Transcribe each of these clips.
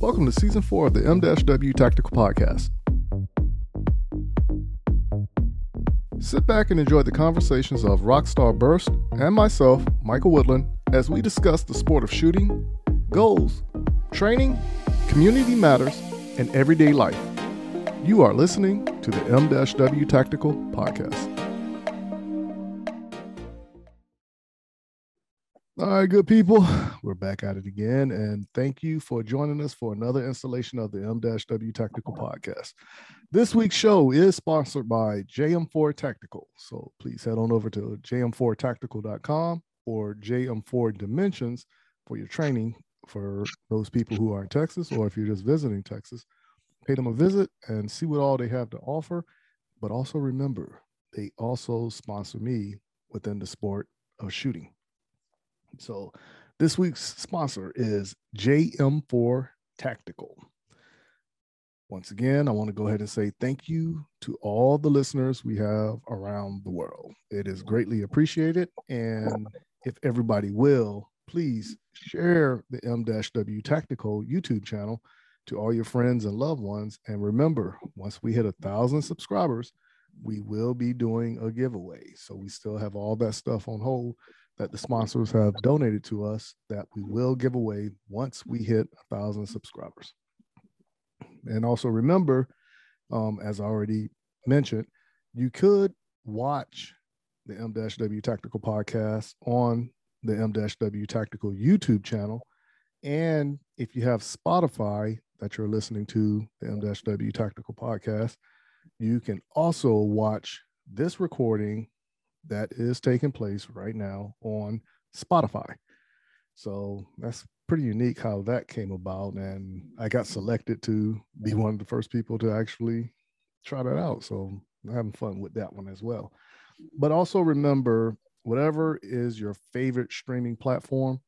Welcome to season four of the M-W Tactical Podcast. Sit back and enjoy the conversations of Rockstar Burst and myself, Michael Woodland, as we discuss the sport of shooting, goals, training, community matters, and everyday life. You are listening to the M-W Tactical Podcast. Right, good people. We're back at it again. And thank you for joining us for another installation of the M-W Tactical Podcast. This week's show is sponsored by JM4 Tactical. So please head on over to jm4tactical.com or JM4 Dimensions for your training for those people who are in Texas or if you're just visiting Texas. Pay them a visit and see what all they have to offer. But also remember, they also sponsor me within the sport of shooting. So this week's sponsor is JM4 Tactical. Once again, I want to go ahead and say thank you to all the listeners we have around the world. It is greatly appreciated. And if everybody will, please share the M-W Tactical YouTube channel to all your friends and loved ones. And remember, once we hit a thousand subscribers, we will be doing a giveaway. So we still have all that stuff on hold that the sponsors have donated to us that we will give away once we hit a thousand subscribers. And also remember, um, as I already mentioned, you could watch the M-W Tactical podcast on the M-W Tactical YouTube channel. And if you have Spotify that you're listening to the M-W Tactical podcast, you can also watch this recording that is taking place right now on Spotify. So that's pretty unique how that came about. And I got selected to be one of the first people to actually try that out. So I'm having fun with that one as well. But also remember, whatever is your favorite streaming platform,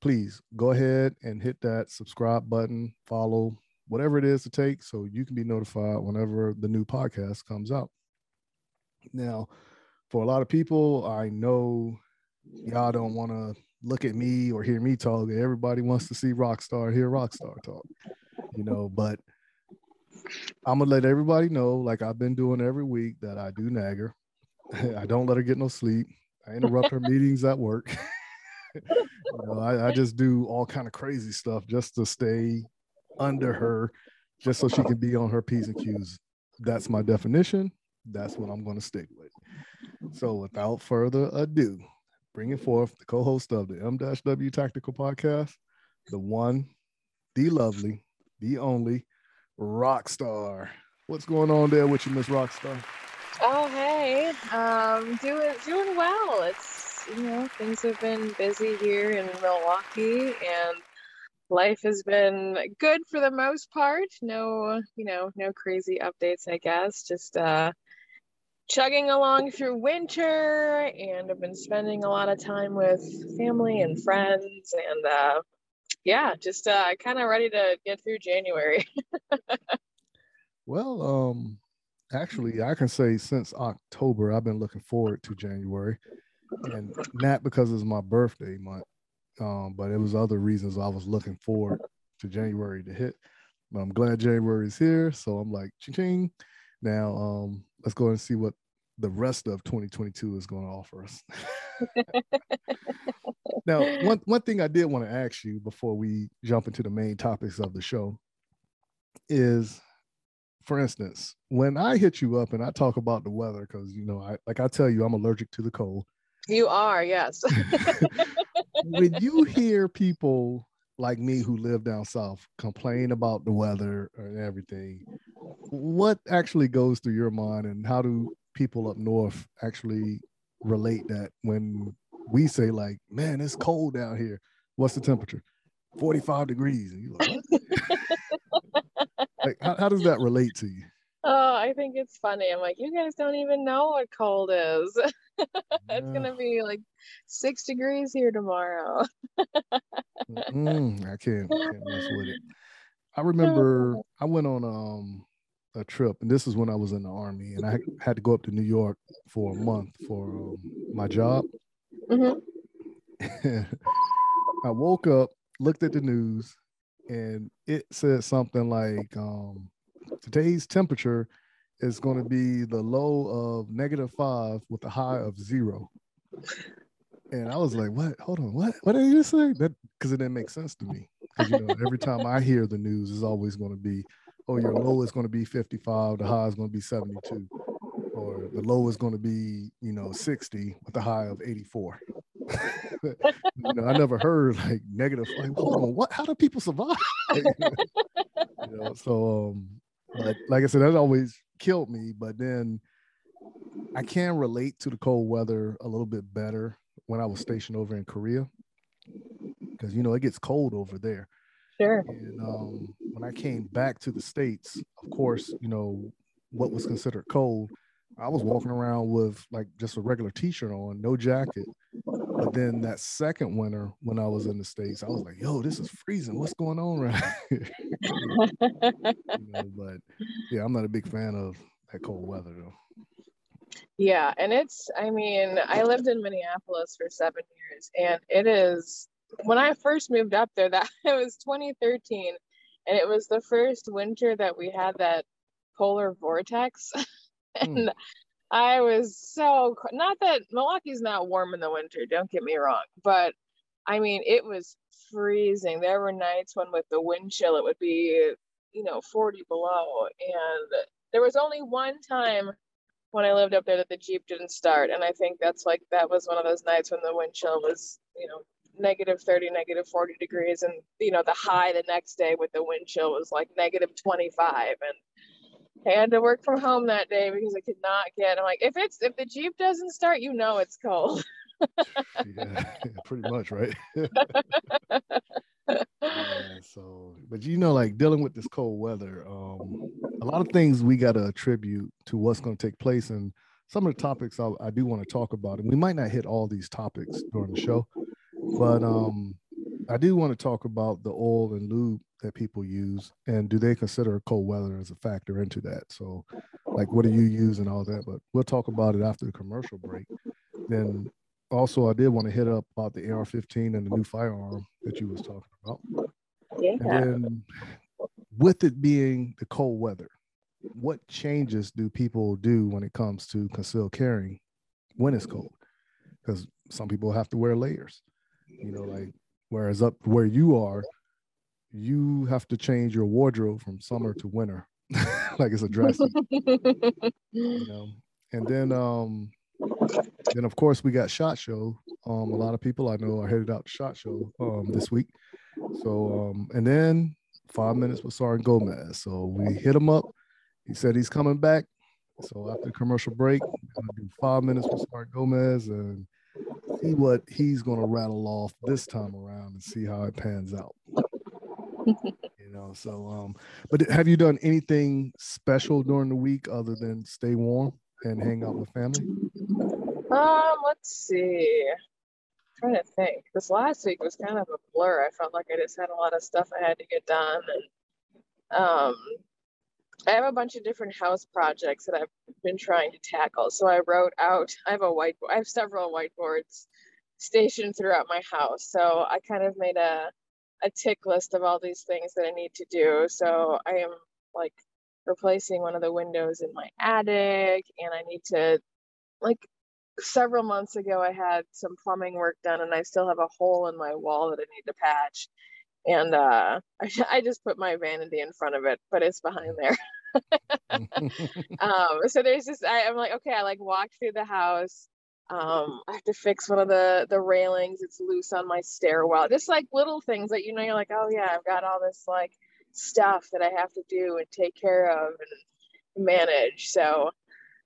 please go ahead and hit that subscribe button, follow, whatever it is to take, so you can be notified whenever the new podcast comes out. Now, for a lot of people, I know y'all don't want to look at me or hear me talk. Everybody wants to see Rockstar, hear Rockstar talk, you know. But I'm gonna let everybody know, like I've been doing every week, that I do nag her. I don't let her get no sleep. I interrupt her meetings at work. you know, I, I just do all kind of crazy stuff just to stay under her, just so she can be on her p's and q's. That's my definition. That's what I'm going to stick with. So without further ado, bringing forth the co-host of the M-W Tactical Podcast, the one, the lovely, the only Rockstar. What's going on there with you, Miss Rockstar? Oh hey, um, doing doing well. It's you know things have been busy here in Milwaukee, and life has been good for the most part. No, you know, no crazy updates. I guess just uh, chugging along through winter and I've been spending a lot of time with family and friends and uh, yeah, just uh, kind of ready to get through January. well, um, actually, I can say since October, I've been looking forward to January, and not because it's my birthday month, um, but it was other reasons I was looking forward to January to hit. But I'm glad January is here, so I'm like, ching ching. Now, um, let's go and see what the rest of 2022 is going to offer us. now, one one thing I did want to ask you before we jump into the main topics of the show is, for instance, when I hit you up and I talk about the weather, because you know, I like I tell you, I'm allergic to the cold. You are, yes. when you hear people like me who live down south complain about the weather and everything what actually goes through your mind and how do people up north actually relate that when we say like man it's cold down here. What's the temperature? 45 degrees. And you're like, like how, how does that relate to you? Oh i think it's funny. I'm like you guys don't even know what cold is. It's gonna be like six degrees here tomorrow. Mm, i can't, can't mess with it. I remember i went on um a trip, and this is when I was in the army, and I had to go up to New York for a month for um, my job. Mm-hmm. I woke up, looked at the news, and it said something like um, today's temperature is going to be the low of negative five with a high of zero. And I was like, "What? Hold on, what? What did you say?" That because it didn't make sense to me. Because you know, every time I hear the news, is always going to be, "Oh, your low is going to be 55, the high is going to be 72." or the low is going to be, you know, 60 with the high of 84. you know, I never heard like negative. Like, hold on, what? How do people survive? you know, so um, but like I said, that always killed me. But then I can relate to the cold weather a little bit better when I was stationed over in Korea because you know it gets cold over there. Sure. And um, when I came back to the states, of course, you know what was considered cold I was walking around with like just a regular t-shirt on, no jacket. But then that second winter when I was in the States, I was like, yo, this is freezing. What's going on right here? you know, but yeah, I'm not a big fan of that cold weather though. Yeah, and it's I mean, I lived in Minneapolis for seven years and it is when I first moved up there, that it was 2013, and it was the first winter that we had that polar vortex. and mm. I was so not that Milwaukee's not warm in the winter, don't get me wrong, but I mean it was freezing. There were nights when with the wind chill it would be, you know, 40 below. And there was only one time when I lived up there that the Jeep didn't start. And I think that's like that was one of those nights when the wind chill was, you know, negative 30, negative 40 degrees. And, you know, the high the next day with the wind chill was like negative 25. And I had to work from home that day because I could not get. I'm like, if it's if the Jeep doesn't start, you know it's cold. yeah, pretty much, right? yeah, so, but you know, like dealing with this cold weather, um, a lot of things we got to attribute to what's going to take place, and some of the topics I, I do want to talk about, and we might not hit all these topics during the show, but um, I do want to talk about the oil and lube that people use, and do they consider cold weather as a factor into that? So, like, what do you use and all that? But we'll talk about it after the commercial break. Then, also, I did want to hit up about the AR-15 and the new firearm that you was talking about. Yeah. And then, with it being the cold weather, what changes do people do when it comes to concealed carrying when it's cold? Because some people have to wear layers. You know, like whereas up where you are, you have to change your wardrobe from summer to winter, like it's a dress. you know, and then um, then of course we got Shot Show. Um, a lot of people I know are headed out to Shot Show um this week. So um, and then five minutes with Sergeant Gomez. So we hit him up. He said he's coming back. So after the commercial break, do five minutes with Sergeant Gomez and see what he's gonna rattle off this time around and see how it pans out. you know, so um, but have you done anything special during the week other than stay warm and hang out with family? Um, let's see. I'm trying to think. This last week was kind of a blur. I felt like I just had a lot of stuff I had to get done, and um, I have a bunch of different house projects that I've been trying to tackle. So I wrote out. I have a whiteboard. I have several whiteboards stationed throughout my house. So I kind of made a a tick list of all these things that I need to do. So I am like replacing one of the windows in my attic and I need to like several months ago I had some plumbing work done and I still have a hole in my wall that I need to patch. And uh, I, I just put my vanity in front of it, but it's behind there. um, so there's just I, I'm like, okay, I like walked through the house um i have to fix one of the the railings. It's loose on my stairwell. Just like little things that you know you're like oh yeah i've got all this like stuff that i have to do and take care of and manage. So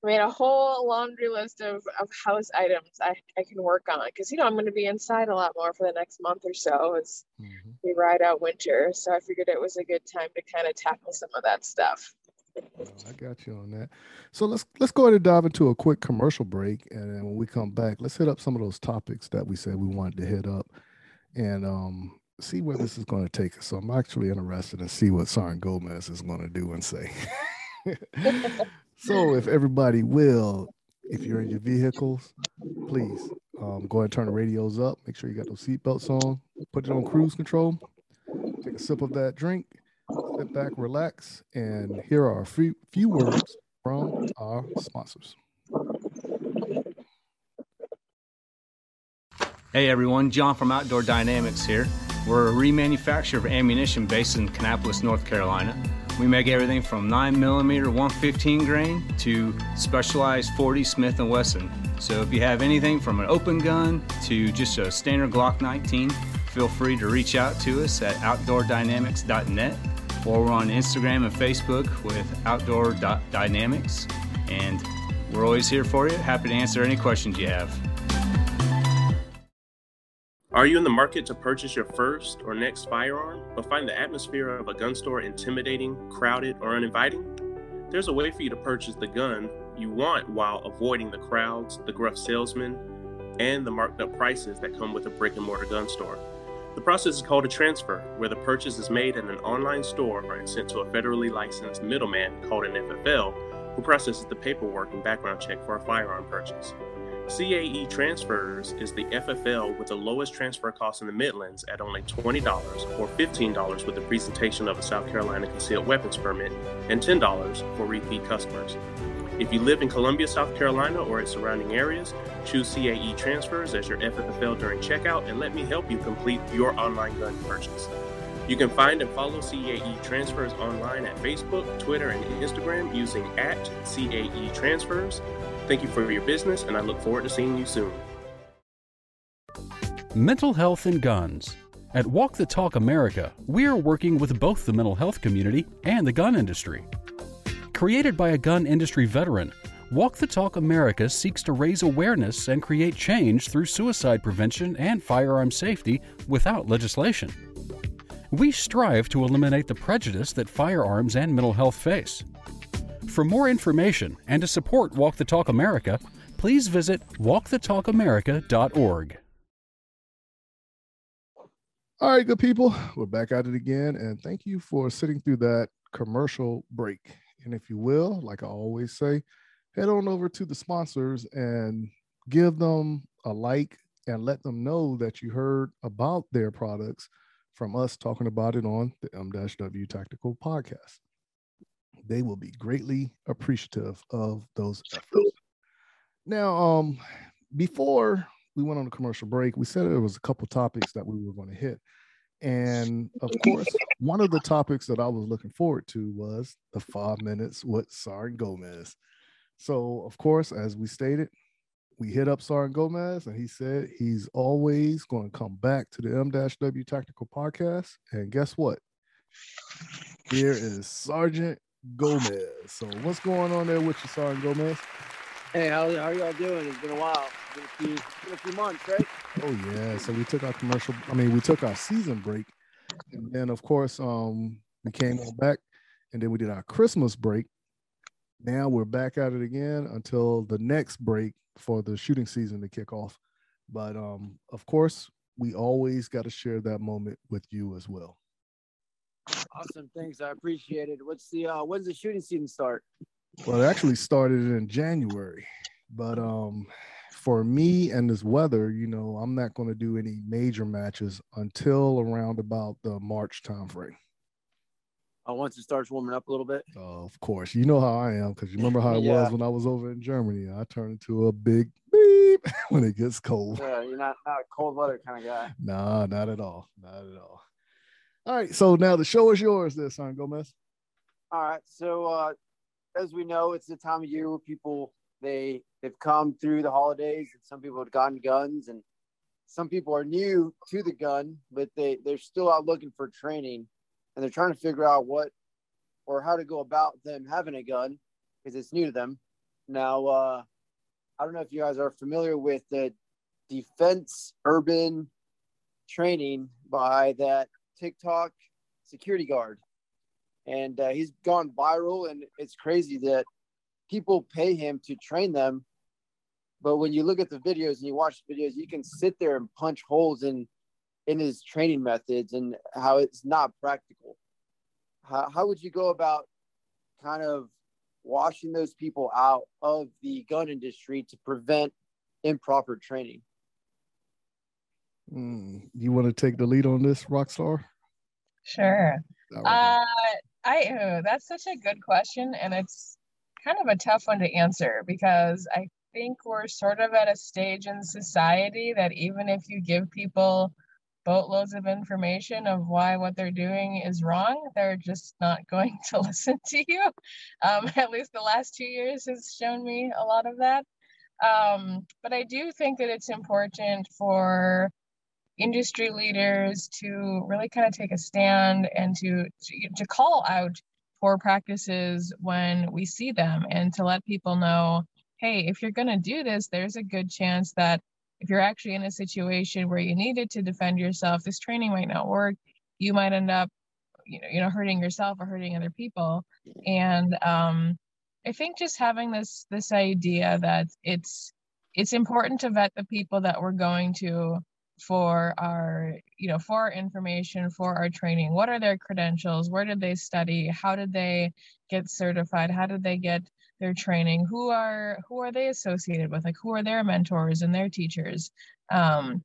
i made a whole laundry list of, of house items i, I can work on because you know i'm going to be inside a lot more for the next month or so as mm-hmm. we ride out winter. So i figured it was a good time to kind of tackle some of that stuff I got you on that. So let's let's go ahead and dive into a quick commercial break, and then when we come back, let's hit up some of those topics that we said we wanted to hit up, and um, see where this is going to take us. So I'm actually interested in see what Sergeant Gomez is going to do and say. so if everybody will, if you're in your vehicles, please um, go ahead and turn the radios up. Make sure you got those seatbelts on. Put it on cruise control. take a sip of that drink, sit back, relax, and here are a few, few words from our sponsors. Hey everyone, John from Outdoor Dynamics here. We're a remanufacturer of ammunition based in Kannapolis, North Carolina. We make everything from 9mm 115 grain to specialized 40 Smith & Wesson. So if you have anything from an open gun to just a standard Glock 19, feel free to reach out to us at outdoordynamics.net or we're on Instagram and Facebook with Outdoor Dynamics. And we're always here for you. Happy to answer any questions you have. Are you in the market to purchase your first or next firearm, but find the atmosphere of a gun store intimidating, crowded, or uninviting? There's a way for you to purchase the gun you want while avoiding the crowds, the gruff salesmen, and the marked up prices that come with a brick and mortar gun store. The process is called a transfer, where the purchase is made in an online store and sent to a federally licensed middleman called an FFL, who processes the paperwork and background check for a firearm purchase. CAE Transfers is the FFL with the lowest transfer cost in the Midlands at only $20 or $15 with the presentation of a South Carolina concealed weapons permit and $10 for repeat customers. If you live in Columbia, South Carolina or its surrounding areas, choose CAE Transfers as your FFL during checkout and let me help you complete your online gun purchase. You can find and follow CAE Transfers online at Facebook, Twitter, and Instagram using at CAE Transfers Thank you for your business, and I look forward to seeing you soon. Mental health and guns. At Walk the Talk America, we are working with both the mental health community and the gun industry. Created by a gun industry veteran, Walk the Talk America seeks to raise awareness and create change through suicide prevention and firearm safety without legislation. We strive to eliminate the prejudice that firearms and mental health face. For more information and to support Walk the Talk America, please visit walkthetalkamerica.org. All right, good people, we're back at it again, and thank you for sitting through that commercial break. And if you will, like I always say, head on over to the sponsors and give them a like and let them know that you heard about their products from us talking about it on the M-W Tactical Podcast they will be greatly appreciative of those efforts. Now, um, before we went on a commercial break, we said there was a couple topics that we were going to hit. And of course, one of the topics that I was looking forward to was the five minutes with Sergeant Gomez. So, of course, as we stated, we hit up Sergeant Gomez and he said he's always going to come back to the M-W Tactical Podcast. And guess what? Here is Sergeant Gomez. So what's going on there with you, Sergeant Gomez? Hey, how, how y'all doing? It's been a while. It's been a, few, been a few months, right? Oh yeah. So we took our commercial. I mean, we took our season break, and then of course, um, we came on back, and then we did our Christmas break. Now we're back at it again until the next break for the shooting season to kick off. But um, of course, we always got to share that moment with you as well. Awesome, thanks. I appreciate it. What's the uh when's the shooting season start? Well, it actually started in January, but um for me and this weather, you know, I'm not going to do any major matches until around about the March timeframe. Oh, once it starts warming up a little bit. Uh, of course, you know how I am because you remember how it yeah. was when I was over in Germany. I turn into a big beep when it gets cold. Yeah, you're not not a cold weather kind of guy. nah, not at all, not at all. All right. So now the show is yours, this Son Gomez. All right. So uh, as we know, it's the time of year where people they they've come through the holidays, and some people have gotten guns, and some people are new to the gun, but they they're still out looking for training, and they're trying to figure out what or how to go about them having a gun because it's new to them. Now, uh, I don't know if you guys are familiar with the defense urban training by that TikTok security guard, and uh, he's gone viral. And it's crazy that people pay him to train them, but when you look at the videos and you watch the videos, you can sit there and punch holes in in his training methods and how it's not practical. How, how would you go about kind of washing those people out of the gun industry to prevent improper training? Mm, you want to take the lead on this, Rockstar? Sure. Uh, I uh, that's such a good question, and it's kind of a tough one to answer because I think we're sort of at a stage in society that even if you give people boatloads of information of why what they're doing is wrong, they're just not going to listen to you. Um, at least the last two years has shown me a lot of that. Um, but I do think that it's important for industry leaders to really kind of take a stand and to, to, to call out poor practices when we see them and to let people know hey if you're going to do this there's a good chance that if you're actually in a situation where you needed to defend yourself this training might not work. You might end up you know you know hurting yourself or hurting other people. And um i think just having this this idea that it's it's important to vet the people that we're going to for our you know for our information for our training. What are their credentials? Where did they study? How did they get certified? How did they get their training who are who are they associated with? Like who are their mentors and their teachers? Um,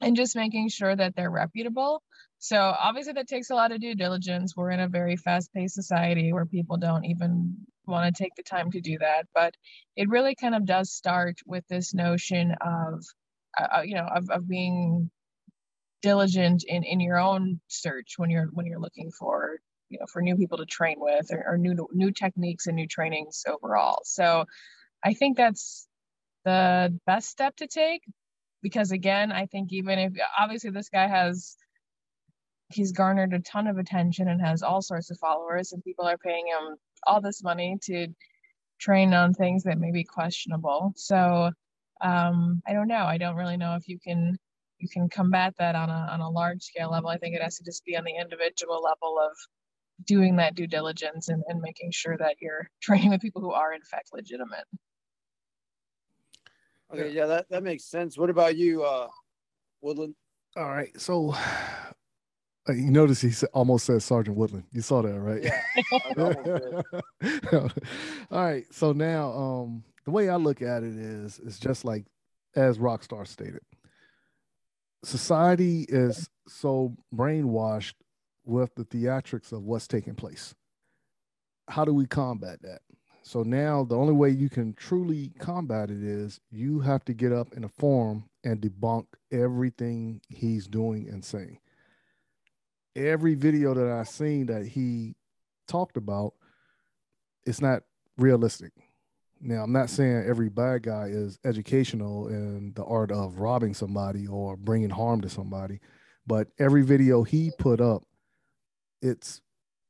and just making sure that they're reputable. So obviously that takes a lot of due diligence. We're in a very fast-paced society where people don't even want to take the time to do that. But it really kind of does start with this notion of uh, uh, you know of, of being diligent in in your own search when you're when you're looking for you know for new people to train with or, or new new techniques and new trainings overall so i think that's the best step to take because again i think even if obviously this guy has he's garnered a ton of attention and has all sorts of followers and people are paying him all this money to train on things that may be questionable so um, I don't know. I don't really know if you can you can combat that on a on a large scale level. I think it has to just be on the individual level of doing that due diligence and, and making sure that you're training with people who are in fact legitimate. Okay, yeah, that, that makes sense. What about you, uh, Woodland? All right, so uh, you notice he almost said Sergeant Woodland. You saw that, right? Yeah. All right, so now um, the way I look at it is, it's just like as Rockstar stated. Society is so brainwashed with the theatrics of what's taking place. How do we combat that? So now the only way you can truly combat it is you have to get up in a forum and debunk everything he's doing and saying. Every video that I've seen that he talked about, it's not realistic. Now, I'm not saying every bad guy is educational in the art of robbing somebody or bringing harm to somebody, but every video he put up, it's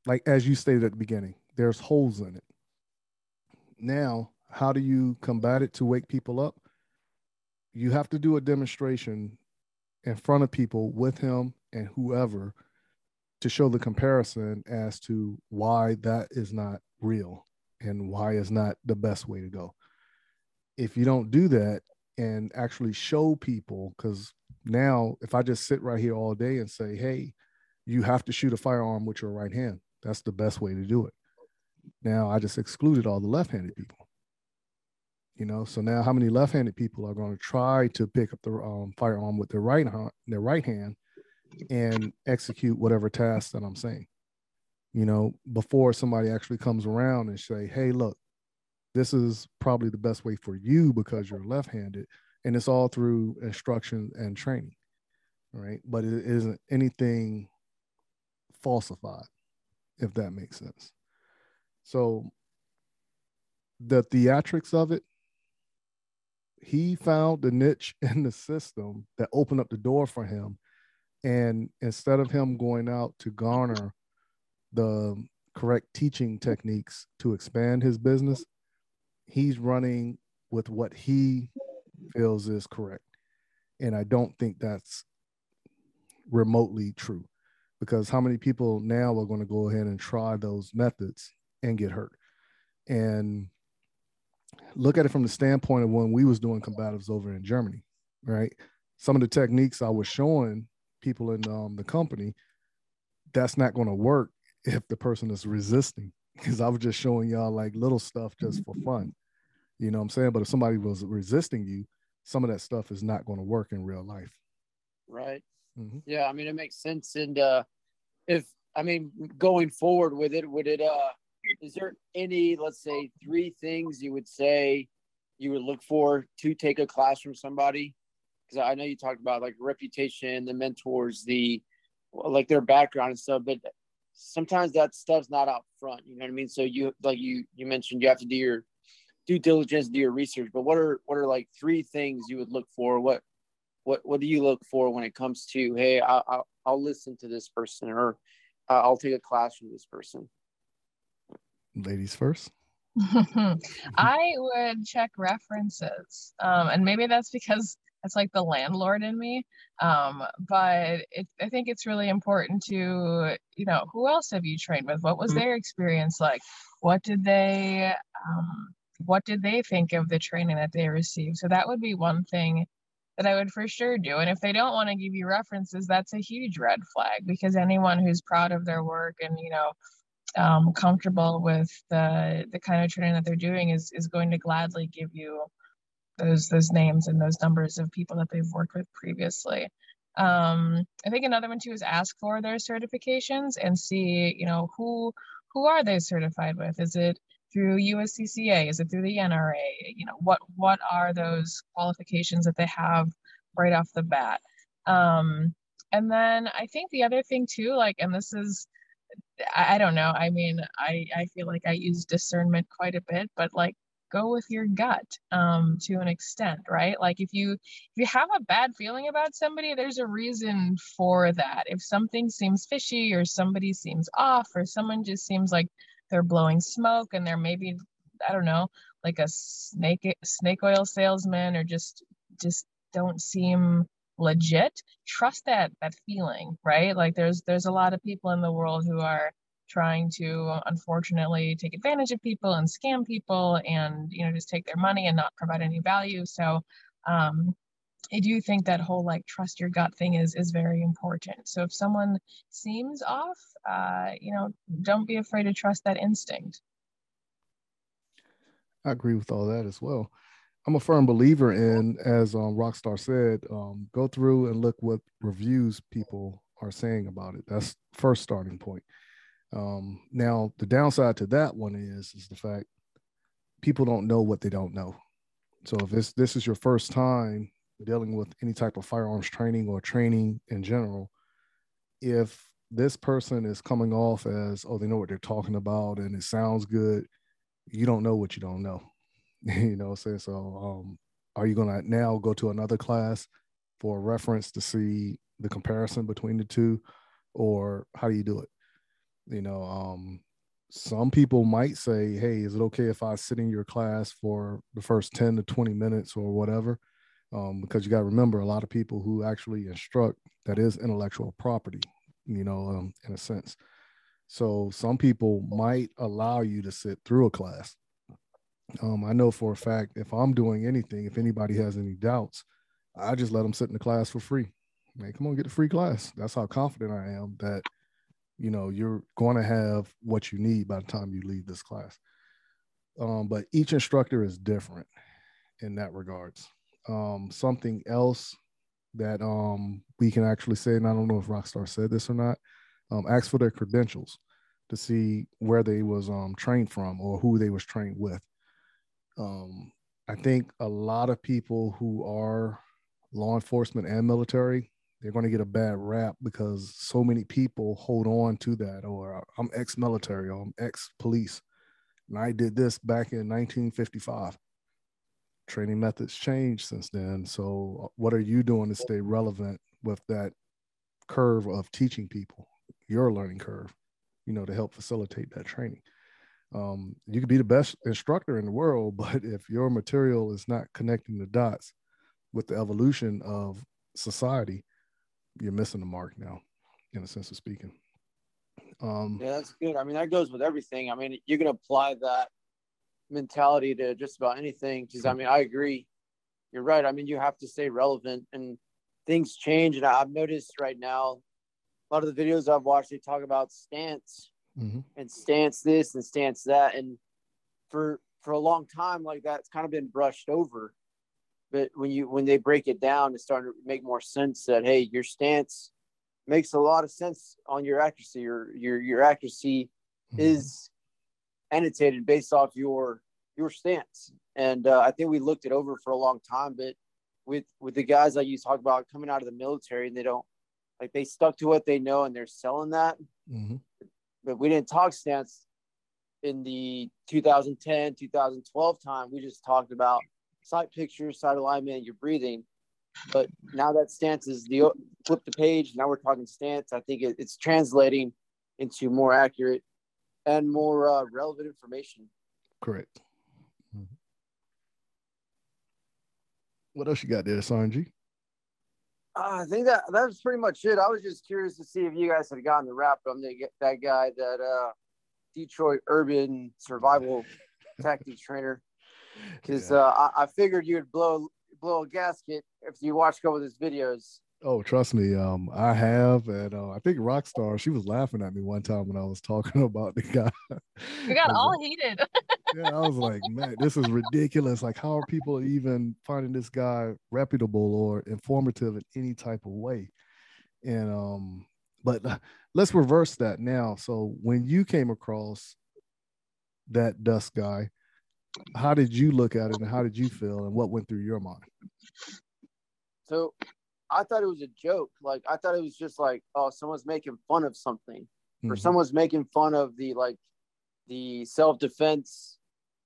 like as you stated at the beginning, there's holes in it. Now, how do you combat it to wake people up? You have to do a demonstration in front of people with him and whoever to show the comparison as to why that is not real and why is not the best way to go. If you don't do that and actually show people, because now if I just sit right here all day and say, hey, you have to shoot a firearm with your right hand, that's the best way to do it. Now I just excluded all the left handed people. You know, so now how many left handed people are going to try to pick up the um, firearm with their right, hand, their right hand and execute whatever task that I'm saying? you know, before somebody actually comes around and say, hey, look, this is probably the best way for you because you're left-handed. And it's all through instruction and training. Right. But it isn't anything falsified, if that makes sense. So the theatrics of it, he found the niche in the system that opened up the door for him. And instead of him going out to garner the correct teaching techniques to expand his business, he's running with what he feels is correct. And I don't think that's remotely true because how many people now are going to go ahead and try those methods and get hurt? And look at it from the standpoint of when we was doing combatives over in Germany, right? Some of the techniques I was showing people in um, the company, that's not going to work if the person is resisting because I was just showing y'all like little stuff just for fun. You know what I'm saying? But if somebody was resisting you, some of that stuff is not going to work in real life. Right. Mm-hmm. Yeah. I mean, it makes sense. And uh, if I mean, going forward with it, would it, uh, is there any, let's say, three things you would say you would look for to take a class from somebody? Because I know you talked about like reputation, the mentors, the like their background and stuff, but sometimes that stuff's not out front. You know what I mean? So you like you you mentioned you have to do your due diligence, do your research. But what are what are like three things you would look for? What what what do you look for when it comes to hey, I, I'll, I'll listen to this person or uh, I'll take a class from this person. Ladies first. I would check references, um, and maybe that's because it's like the landlord in me. Um, but it, I think it's really important to, you know, who else have you trained with? What was mm-hmm. their experience like? What did they, um, what did they think of the training that they received? So that would be one thing that I would for sure do. And if they don't want to give you references, that's a huge red flag because anyone who's proud of their work and, you know, um, comfortable with the the kind of training that they're doing is is going to gladly give you those those names and those numbers of people that they've worked with previously. Um, I think another one too is ask for their certifications and see, you know, who who are they certified with? Is it through USCCA? Is it through the NRA? You know, what what are those qualifications that they have right off the bat? Um, and then I think the other thing too, like, and this is I, don't know. I mean, I I feel like I use discernment quite a bit, but like go with your gut um, to an extent right like if you if you have a bad feeling about somebody there's a reason for that if something seems fishy or somebody seems off or someone just seems like they're blowing smoke and they're maybe i don't know like a snake snake oil salesman or just just don't seem legit. Trust that that feeling right? Like there's there's a lot of people in the world who are trying to unfortunately take advantage of people and scam people and you know just take their money and not provide any value. So um, I do think that whole like trust your gut thing is is very important. So if someone seems off, uh, you know, don't be afraid to trust that instinct. I agree with all that as well. I'm a firm believer in, as um, Rockstar said, um, go through and look what reviews people are saying about it. That's first starting point. Um, now, the downside to that one is is the fact people don't know what they don't know. So if this this is your first time dealing with any type of firearms training or training in general, if this person is coming off as oh they know what they're talking about and it sounds good, you don't know what you don't know. you know, what I'm saying so. Um, are you gonna now go to another class for reference to see the comparison between the two, or how do you do it? You know, um, some people might say, hey, is it okay if I sit in your class for the first 10 to 20 minutes or whatever? Um, because you got to remember a lot of people who actually instruct that is intellectual property, you know, um, in a sense. So some people might allow you to sit through a class. Um, I know for a fact if I'm doing anything, if anybody has any doubts, I just let them sit in the class for free. Man, come on, get the free class. That's how confident I am that you know you're going to have what you need by the time you leave this class um, but each instructor is different in that regards um, something else that um, we can actually say and i don't know if rockstar said this or not um, ask for their credentials to see where they was um, trained from or who they was trained with. Um, i think a lot of people who are law enforcement and military they're going to get a bad rap because so many people hold on to that or i'm ex-military or i'm ex-police and i did this back in 1955 training methods changed since then so uh, what are you doing to stay relevant with that curve of teaching people your learning curve you know to help facilitate that training um, you could be the best instructor in the world but if your material is not connecting the dots with the evolution of society you're missing the mark now, in a sense of speaking. Um, yeah, that's good. I mean, that goes with everything. I mean, you can apply that mentality to just about anything. Because I mean, I agree. You're right. I mean, you have to stay relevant, and things change. And I've noticed right now, a lot of the videos I've watched, they talk about stance mm-hmm. and stance this and stance that, and for for a long time, like that's kind of been brushed over but when you when they break it down it's starting to make more sense that hey your stance makes a lot of sense on your accuracy. Your your your accuracy mm-hmm. is annotated based off your your stance. And uh, I think we looked it over for a long time, but with with the guys like you talk about coming out of the military and they don't like they stuck to what they know and they're selling that. Mm-hmm. But we didn't talk stance in the 2010 2012 time. We just talked about sight pictures, side alignment, your breathing. But now that stance is the flip the page. Now we're talking stance. I think it, it's translating into more accurate and more uh, relevant information. Correct. Mm-hmm. What else you got there, Sanji? Uh, I think that that's pretty much it. I was just curious to see if you guys had gotten the rap from that guy, that uh, Detroit urban survival tactics trainer because yeah. uh, I, I, figured you'd blow blow a gasket if you watch a couple of his videos. Oh, trust me, um, I have, and uh, I think Rockstar she was laughing at me one time when I was talking about the guy. We got all like, heated. yeah, I was like, man, this is ridiculous. Like, how are people even finding this guy reputable or informative in any type of way? And um, but uh, let's reverse that now. So when you came across that dust guy, how did you look at it and how did you feel and what went through your mind? So I thought it was a joke. Like I thought it was just like, oh, someone's making fun of something, mm-hmm. or someone's making fun of the like the self defense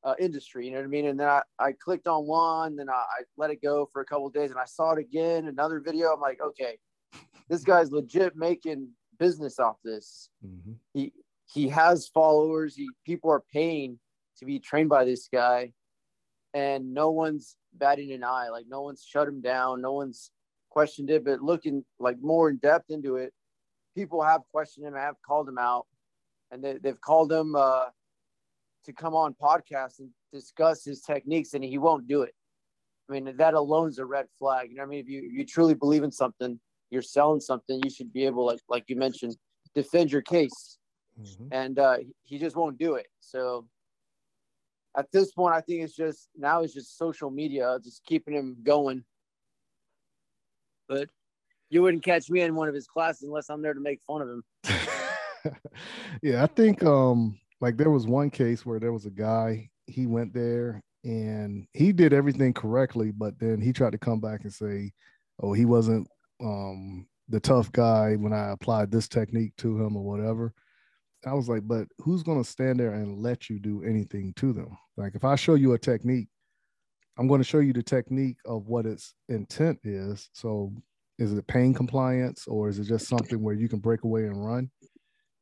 uh, industry. You know what I mean? And then I, I clicked on one, then I, I let it go for a couple days, and I saw it again. Another video. I'm like, okay, this guy's legit making business off this. Mm-hmm. He he has followers. He people are paying to be trained by this guy, and no one's batting an eye. Like no one's shut him down. No one's questioned it. But looking like more in depth into it, people have questioned him. Have called him out, and they, they've called him uh, to come on podcast and discuss his techniques, and he won't do it. I mean, that alone is a red flag. You know, I mean, if you if you truly believe in something, you're selling something, you should be able, like like you mentioned, defend your case. Mm-hmm. And uh, he just won't do it. So at this point, I think it's just now it's just social media just keeping him going. But you wouldn't catch me in one of his classes unless I'm there to make fun of him. yeah, I think um like there was one case where there was a guy he went there and he did everything correctly, but then he tried to come back and say, "Oh, he wasn't um the tough guy when I applied this technique to him or whatever." I was like, but who's to stand there and let you do anything to them? Like, if I show you a technique, I'm going to show you the technique of what its intent is. So, is it pain compliance or is it just something where you can break away and run?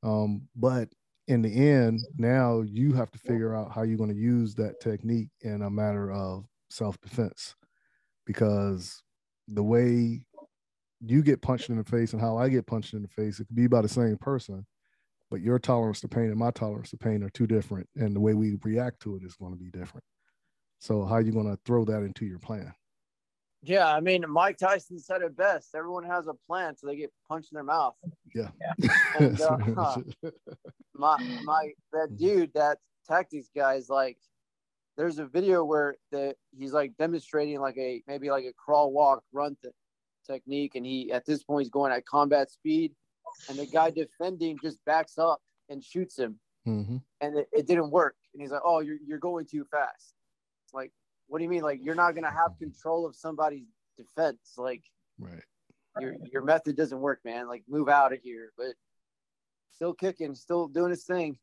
Um, but in the end, now you have to figure out how you're going to use that technique in a matter of self defense because the way you get punched in the face and how I get punched in the face, it could be by the same person but your tolerance to pain and my tolerance to pain are two different and the way we react to it is going to be different so how are you going to throw that into your plan yeah i mean mike tyson said it best everyone has a plan so they get punched in their mouth yeah, yeah. and, uh, my my that mm-hmm. dude that tactics guy is like there's a video where the he's like demonstrating like a maybe like a crawl walk run th- technique and he at this point he's going at combat speed and the guy defending just backs up and shoots him, mm-hmm. and it, it, didn't work. And he's like, "Oh, you're you're going too fast." It's like, what do you mean? Like you're not gonna have mm-hmm. control of somebody's defense? Like, right? Your your method doesn't work, man. Like move out of here. But still kicking, still doing his thing.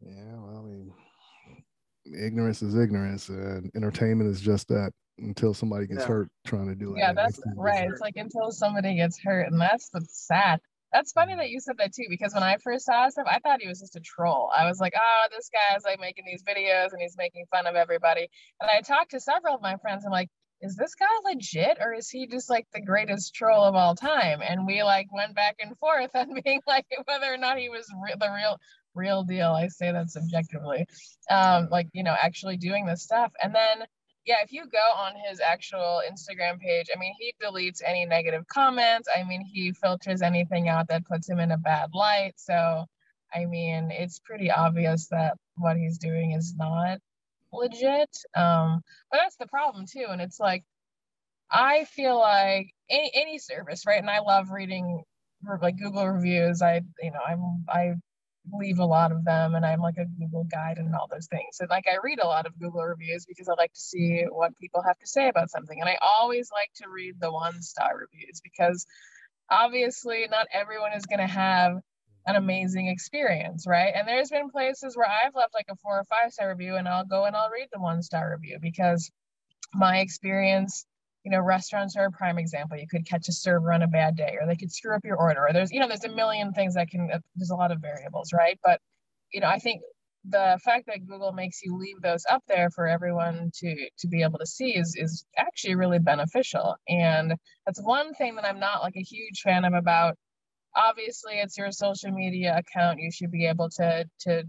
Yeah, well, I mean, ignorance is ignorance, and entertainment is just that until somebody gets yeah. hurt trying to do it. Yeah, that's right. It's like until somebody gets hurt, and that's what's sad. That's funny that you said that too, because when I first saw him, I thought he was just a troll. I was like, oh, this guy's like making these videos and he's making fun of everybody. And I talked to several of my friends. I'm like, is this guy legit or is he just like the greatest troll of all time? And we like went back and forth on being like whether or not he was re- the real real deal. I say that subjectively, um, like you know, actually doing this stuff. And then yeah, if you go on his actual Instagram page, I mean, he deletes any negative comments. I mean, he filters anything out that puts him in a bad light. So, I mean, it's pretty obvious that what he's doing is not legit. Um, but that's the problem too. And it's like, I feel like any, any service, right? And I love reading like Google reviews. I you know I'm I leave a lot of them and I'm like a Google guide and all those things. And like I read a lot of Google reviews because I like to see what people have to say about something. And I always like to read the one star reviews because obviously not everyone is going to have an amazing experience, right? And there's been places where I've left like a four or five star review and I'll go and I'll read the one star review because my experience you know restaurants are a prime example. You could catch a server on a bad day or they could screw up your order or there's you know there's a million things that can uh, there's a lot of variables right? But you know i think the fact that google makes you leave those up there for everyone to to be able to see is is actually really beneficial. And that's one thing that i'm not like a huge fan of about obviously it's your social media account. You should be able to to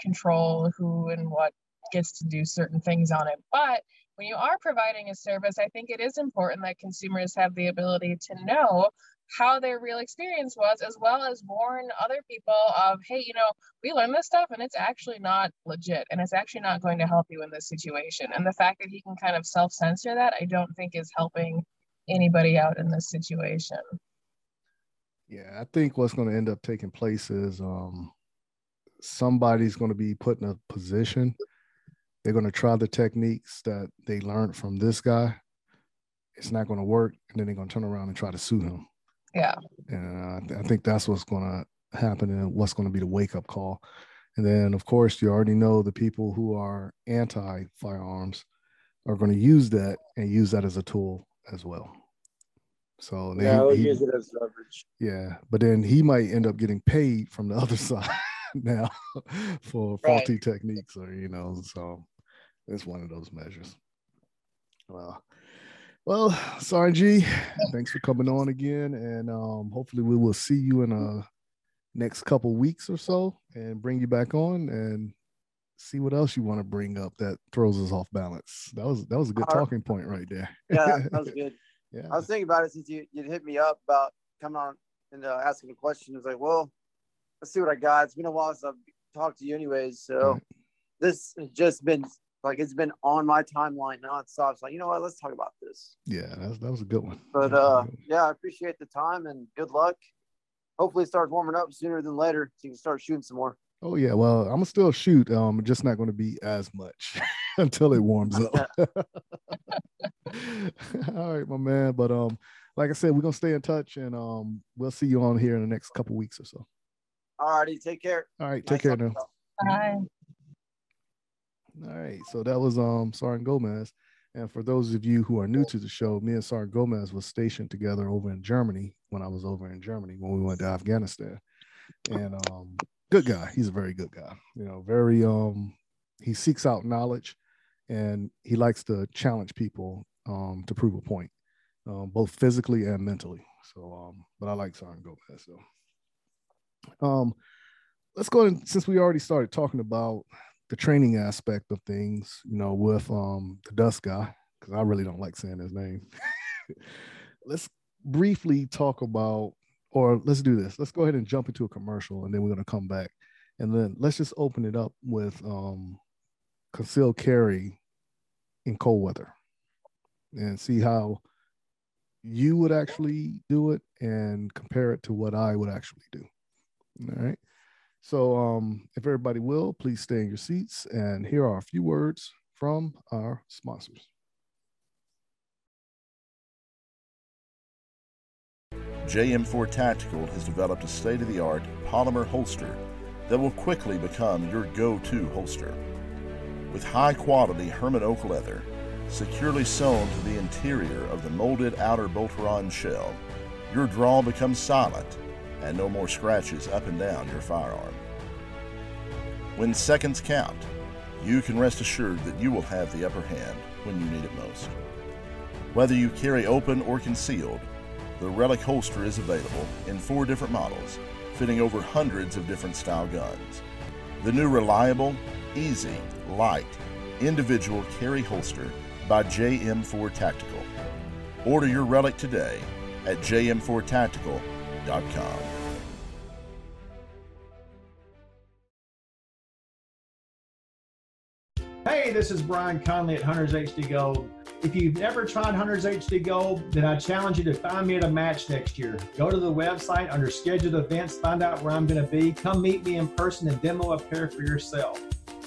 control who and what gets to do certain things on it. But when you are providing a service, I think it is important that consumers have the ability to know how their real experience was, as well as warn other people of, hey, you know, we learned this stuff and it's actually not legit and it's actually not going to help you in this situation. And the fact that he can kind of self censor that, I don't think is helping anybody out in this situation. Yeah, I think what's going to end up taking place is um, somebody's going to be put in a position they're going to try the techniques that they learned from this guy. It's not going to work, and then they're going to turn around and try to sue him. Yeah. And uh, I, th- I think that's what's going to happen, and what's going to be the wake up call. And then, of course, you already know the people who are anti firearms are going to use that and use that as a tool as well. So they, yeah, he, use it as leverage. Yeah, but then he might end up getting paid from the other side now for faulty right. techniques, or you know, so it's one of those measures. Well, well, Sergeant G, thanks for coming on again, and um, hopefully we will see you in a next couple weeks or so, and bring you back on and see what else you want to bring up that throws us off balance. That was that was a good talking point right there. yeah, that was good. Yeah, I was thinking about it since you you hit me up about coming on and uh, asking a question. It's like, well, let's see what I got. It's been a while since I've talked to you, anyways. So this has just been like it's been on my timeline nonstop. It's like, you know what? Let's talk about this. Yeah, that, that was a good one. But uh, yeah, I appreciate the time and good luck. Hopefully, it starts warming up sooner than later, so you can start shooting some more. Oh yeah, well, I'm gonna still shoot. Um, just not going to be as much until it warms up. All right, my man. But um, like I said, we're gonna stay in touch, and um, we'll see you on here in the next couple weeks or so. All righty, take care. All right, take nice care now. Bye. All right. So that was um Sergeant Gomez. And for those of you who are new to the show, me and Sergeant Gomez was stationed together over in Germany when I was over in Germany when we went to Afghanistan. And um good guy. He's a very good guy. You know, very um he seeks out knowledge and he likes to challenge people um to prove a point, um, both physically and mentally. So um, but I like Sergeant Gomez. So um let's go and since we already started talking about the training aspect of things, you know, with um the dust guy, because I really don't like saying his name. let's briefly talk about, or let's do this. Let's go ahead and jump into a commercial, and then we're gonna come back, and then let's just open it up with um concealed carry in cold weather, and see how you would actually do it and compare it to what I would actually do. All right. So, um, if everybody will, please stay in your seats. And here are a few words from our sponsors. JM4 Tactical has developed a state of the art polymer holster that will quickly become your go to holster. With high quality Hermann oak leather, securely sewn to the interior of the molded outer Boltaron shell, your draw becomes silent and no more scratches up and down your firearm. When seconds count, you can rest assured that you will have the upper hand when you need it most. Whether you carry open or concealed, the Relic holster is available in four different models, fitting over hundreds of different style guns. The new reliable, easy, light, individual carry holster by JM4 Tactical. Order your Relic today at jm4tactical.com. Hey, this is Brian Conley at Hunters HD Gold. If you've never tried Hunters HD Gold, then I challenge you to find me at a match next year. Go to the website under scheduled events, find out where I'm going to be. Come meet me in person and demo a pair for yourself.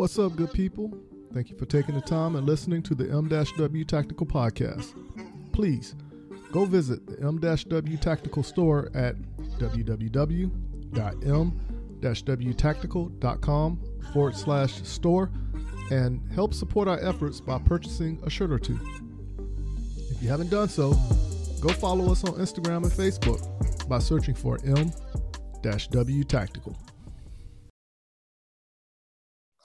What's up, good people? Thank you for taking the time and listening to the M-W Tactical Podcast. Please go visit the M-W Tactical store at www.m-wtactical.com forward slash store and help support our efforts by purchasing a shirt or two. If you haven't done so, go follow us on Instagram and Facebook by searching for M-W Tactical.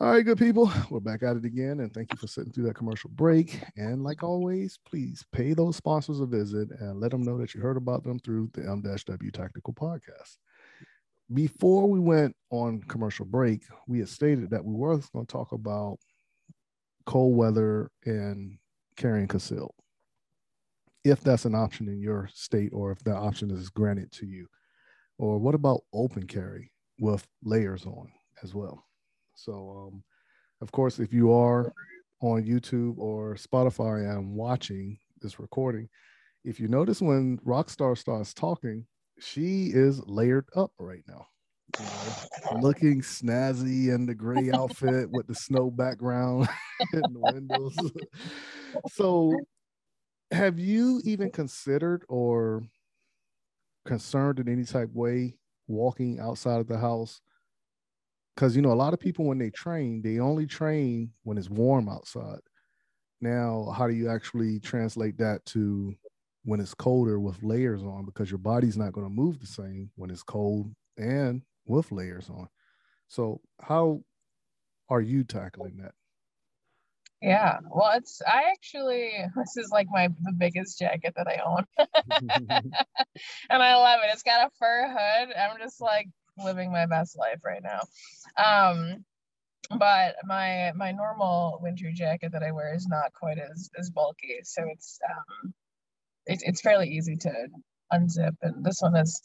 All right, good people. We're back at it again, and thank you for sitting through that commercial break. And like always, please pay those sponsors a visit and let them know that you heard about them through the M-W Tactical Podcast. Before we went on commercial break, we had stated that we were going to talk about cold weather and carrying concealed, if that's an option in your state or if that option is granted to you. Or what about open carry with layers on as well? So, um, of course, if you are on YouTube or Spotify and watching this recording, if you notice when Rockstar starts talking, she is layered up right now. You know, looking snazzy in the gray outfit with the snow background in the windows. so, have you even considered or concerned in any type way walking outside of the house because you know a lot of people when they train they only train when it's warm outside. Now how do you actually translate that to when it's colder with layers on? Because your body's not going to move the same when it's cold and with layers on. So how are you tackling that? Yeah well it's i actually this is like my the biggest jacket that i own. And i love it it's got a fur hood i'm just like living my best life right now. Um, but my my normal winter jacket that I wear is not quite as as bulky, so it's um, it, it's fairly easy to unzip. And this one has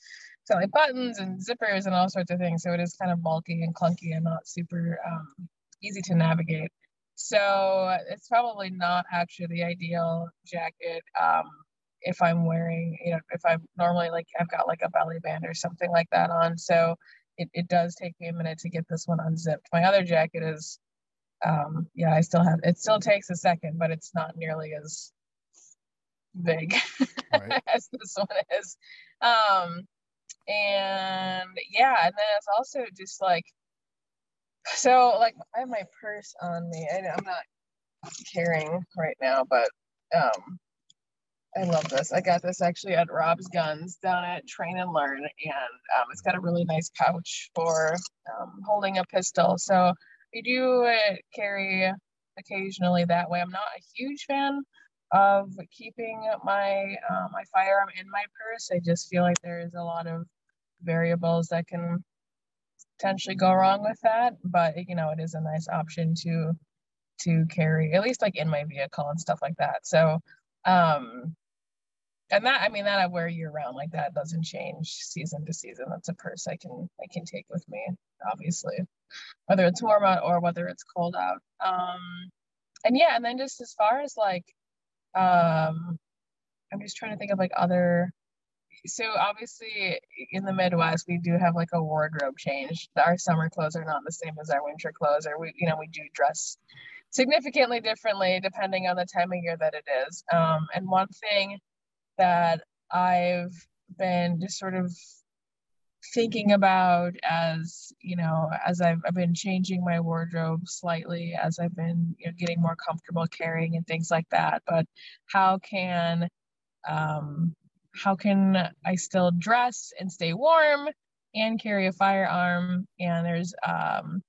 got like buttons and zippers and all sorts of things, so it is kind of bulky and clunky and not super um, easy to navigate. So it's probably not actually the ideal jacket. Um, if I'm wearing, you know, if I'm normally like I've got like a belly band or something like that on. So it, it does take me a minute to get this one unzipped. My other jacket is, um, yeah, I still have, it still takes a second, but it's not nearly as big right. as this one is. Um, and yeah, and then it's also just like, so like I have my purse on me. I, I'm not carrying right now, but um, I love this. I got this actually at Rob's Guns down at Train and Learn, and um, it's got a really nice pouch for um, holding a pistol. So I do uh, carry occasionally that way. I'm not a huge fan of keeping my uh, my firearm in my purse. I just feel like there is a lot of variables that can potentially go wrong with that. But you know, it is a nice option to to carry, at least like in my vehicle and stuff like that. So um and that i mean that i wear year round like that doesn't change season to season. That's a purse i can i can take with me obviously whether it's warm out or whether it's cold out. Um and yeah and then just as far as like um i'm just trying to think of like other so obviously in the midwest we do have like a wardrobe change. Our summer clothes are not the same as our winter clothes or we you know we do dress significantly differently depending on the time of year that it is. Um, and one thing that I've been just sort of thinking about as you know as I've, I've been changing my wardrobe slightly as I've been you know, getting more comfortable carrying and things like that but how can um, how can I still dress and stay warm and carry a firearm and there's um,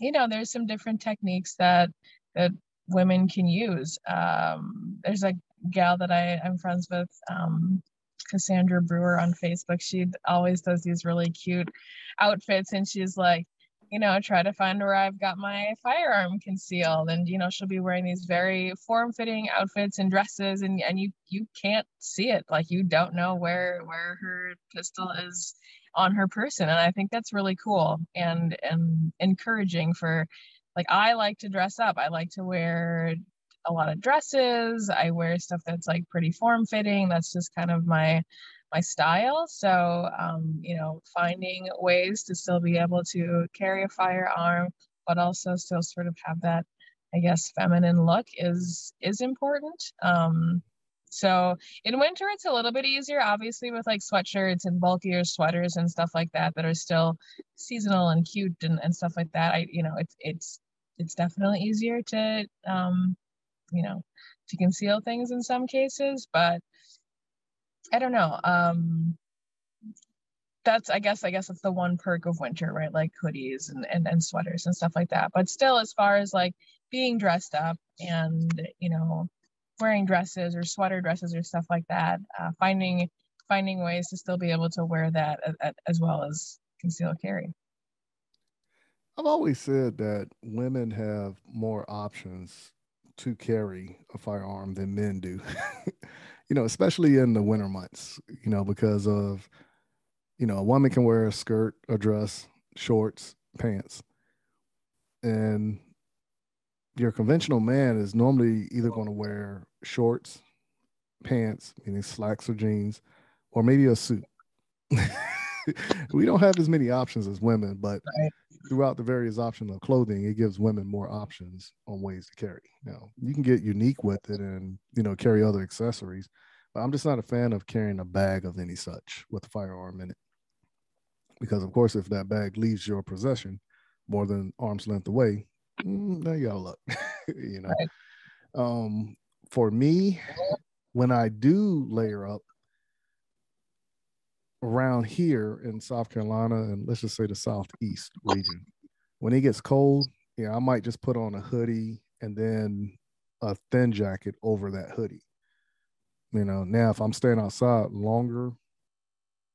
you know, there's some different techniques that that women can use. Um, there's a gal that I I'm friends with, um, Cassandra Brewer on Facebook. She always does these really cute outfits, and she's like, you know, try to find where I've got my firearm concealed. And, you know, she'll be wearing these very form-fitting outfits and dresses and, and you you can't see it. Like you don't know where where her pistol is on her person. And I think that's really cool and and encouraging for like I like to dress up. I like to wear a lot of dresses. I wear stuff that's like pretty form fitting. That's just kind of my my style. So, um, you know, finding ways to still be able to carry a firearm, but also still sort of have that, I guess, feminine look is is important. Um, so in winter, it's a little bit easier, obviously, with like sweatshirts and bulkier sweaters and stuff like that that are still seasonal and cute and, and stuff like that. I, you know, it's it's it's definitely easier to, um, you know, to conceal things in some cases, but I don't know. Um, that's I guess I guess it's the one perk of winter, right? Like hoodies and, and and sweaters and stuff like that. But still, as far as like being dressed up and you know wearing dresses or sweater dresses or stuff like that, uh, finding finding ways to still be able to wear that as, as well as conceal carry. I've always said that women have more options to carry a firearm than men do. you know, especially in the winter months, you know, because of, you know, a woman can wear a skirt, a dress, shorts, pants. And your conventional man is normally either going to wear shorts, pants, meaning slacks or jeans, or maybe a suit. we don't have as many options as women, but throughout the various options of clothing, it gives women more options on ways to carry. Now, you can get unique with it and you know carry other accessories, but I'm just not a fan of carrying a bag of any such with a firearm in it. Because of course, if that bag leaves your possession more than arm's length away, now you got luck. you know. Right. Um, for me, when I do layer up, around here in South Carolina and let's just say the southeast region, when it gets cold, yeah, I might just put on a hoodie and then a thin jacket over that hoodie. You know, now if I'm staying outside longer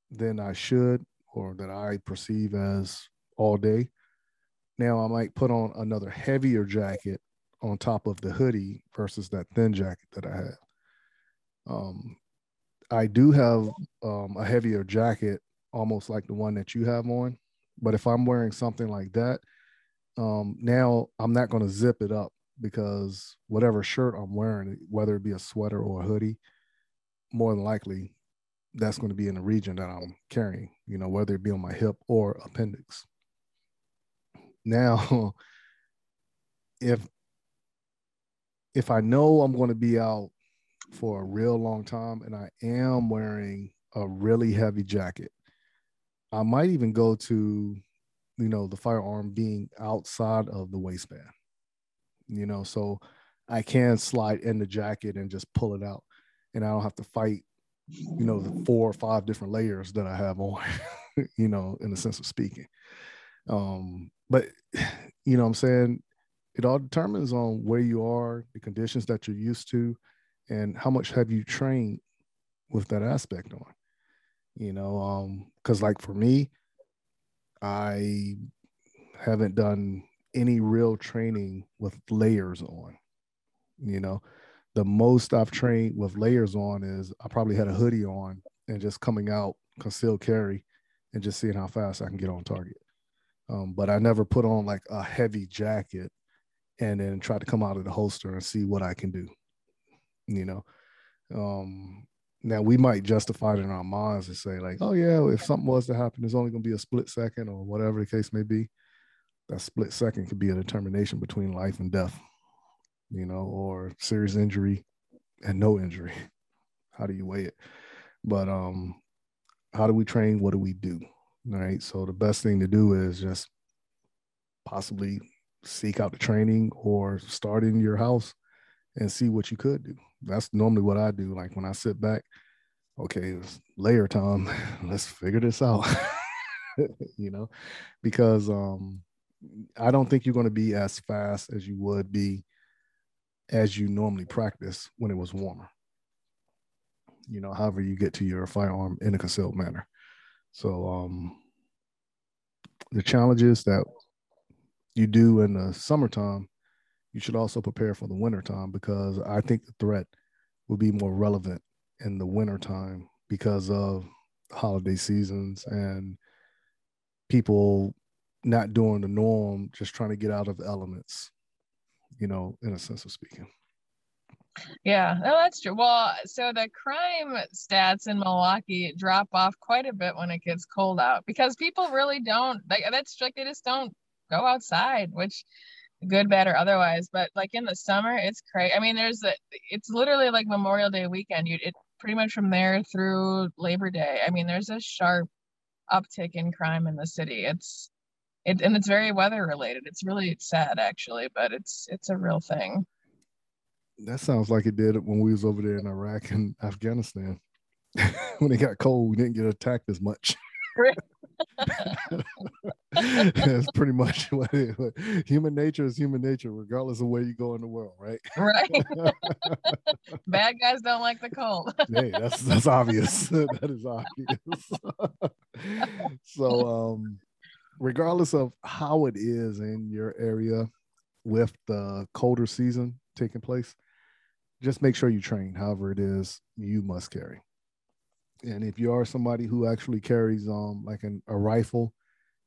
than I should or that I perceive as all day, now I might put on another heavier jacket on top of the hoodie versus that thin jacket that I have. Um, I do have um, a heavier jacket, almost like the one that you have on. But if I'm wearing something like that, um, now I'm not going to zip it up because whatever shirt I'm wearing, whether it be a sweater or a hoodie, more than likely that's going to be in the region that I'm carrying, you know, whether it be on my hip or appendix. Now, if if I know I'm going to be out for a real long time and I am wearing a really heavy jacket, I might even go to, you know, the firearm being outside of the waistband, you know, so I can slide in the jacket and just pull it out and I don't have to fight, you know, the four or five different layers that I have on, you know, in the sense of speaking. Um, but, you know I'm saying? It all determines on where you are, the conditions that you're used to, and how much have you trained with that aspect on? You know um because like for me i haven't done any real training with layers on you know? The most i've trained with layers on is i probably had a hoodie on and just coming out concealed carry and just seeing how fast i can get on target. Um, but i never put on like a heavy jacket and then try to come out of the holster and see what i can do you know um now we might justify it in our minds and say like oh yeah if something was to happen it's only going to be a split second or whatever the case may be. That split second could be a determination between life and death you know or serious injury and no injury. How do you weigh it? But um how do we train? What do we do? All right? So the best thing to do is just possibly seek out the training or start in your house and see what you could do that's normally what I do. Like when I sit back, okay, it's layer time. Let's figure this out. you know, because um I don't think you're going to be as fast as you would be as you normally practice when it was warmer. You know, however you get to your firearm in a concealed manner. So um the challenges that you do in the summertime, you should also prepare for the wintertime because I think the threat will be more relevant in the wintertime because of holiday seasons and people not doing the norm, just trying to get out of elements, you know, in a sense of speaking. Yeah, no, that's true. Well, so the crime stats in Milwaukee drop off quite a bit when it gets cold out because people really don't like that's like they just don't go outside, which good, bad, or otherwise. But like in the summer, it's crazy. I mean, there's a, it's literally like Memorial Day weekend. You it pretty much from there through Labor Day. I mean, there's a sharp uptick in crime in the city. It's it and it's very weather related. It's really sad actually, but it's it's a real thing. That sounds like it did when we was over there in Iraq and Afghanistan. when it got cold, we didn't get attacked as much. That's pretty much what, it, what human nature is human nature, regardless of where you go in the world, right? Right. Bad guys don't like the cold. hey, that's that's obvious. that is obvious. so um regardless of how it is in your area with the colder season taking place, just make sure you train however it is you must carry. And if you are somebody who actually carries um like an, a rifle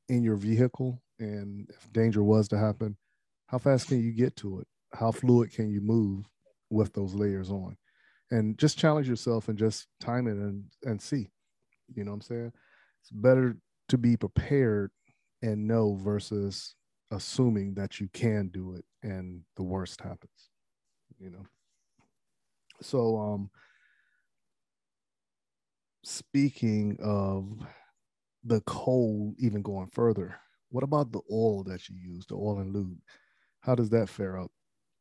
in your vehicle and if danger was to happen, how fast can you get to it? How fluid can you move with those layers on? And just challenge yourself and just time it and and see. You know what I'm saying? It's better to be prepared and know versus assuming that you can do it and the worst happens you know so um speaking of the coal even going further what about the oil that you use the oil and lube how does that fare up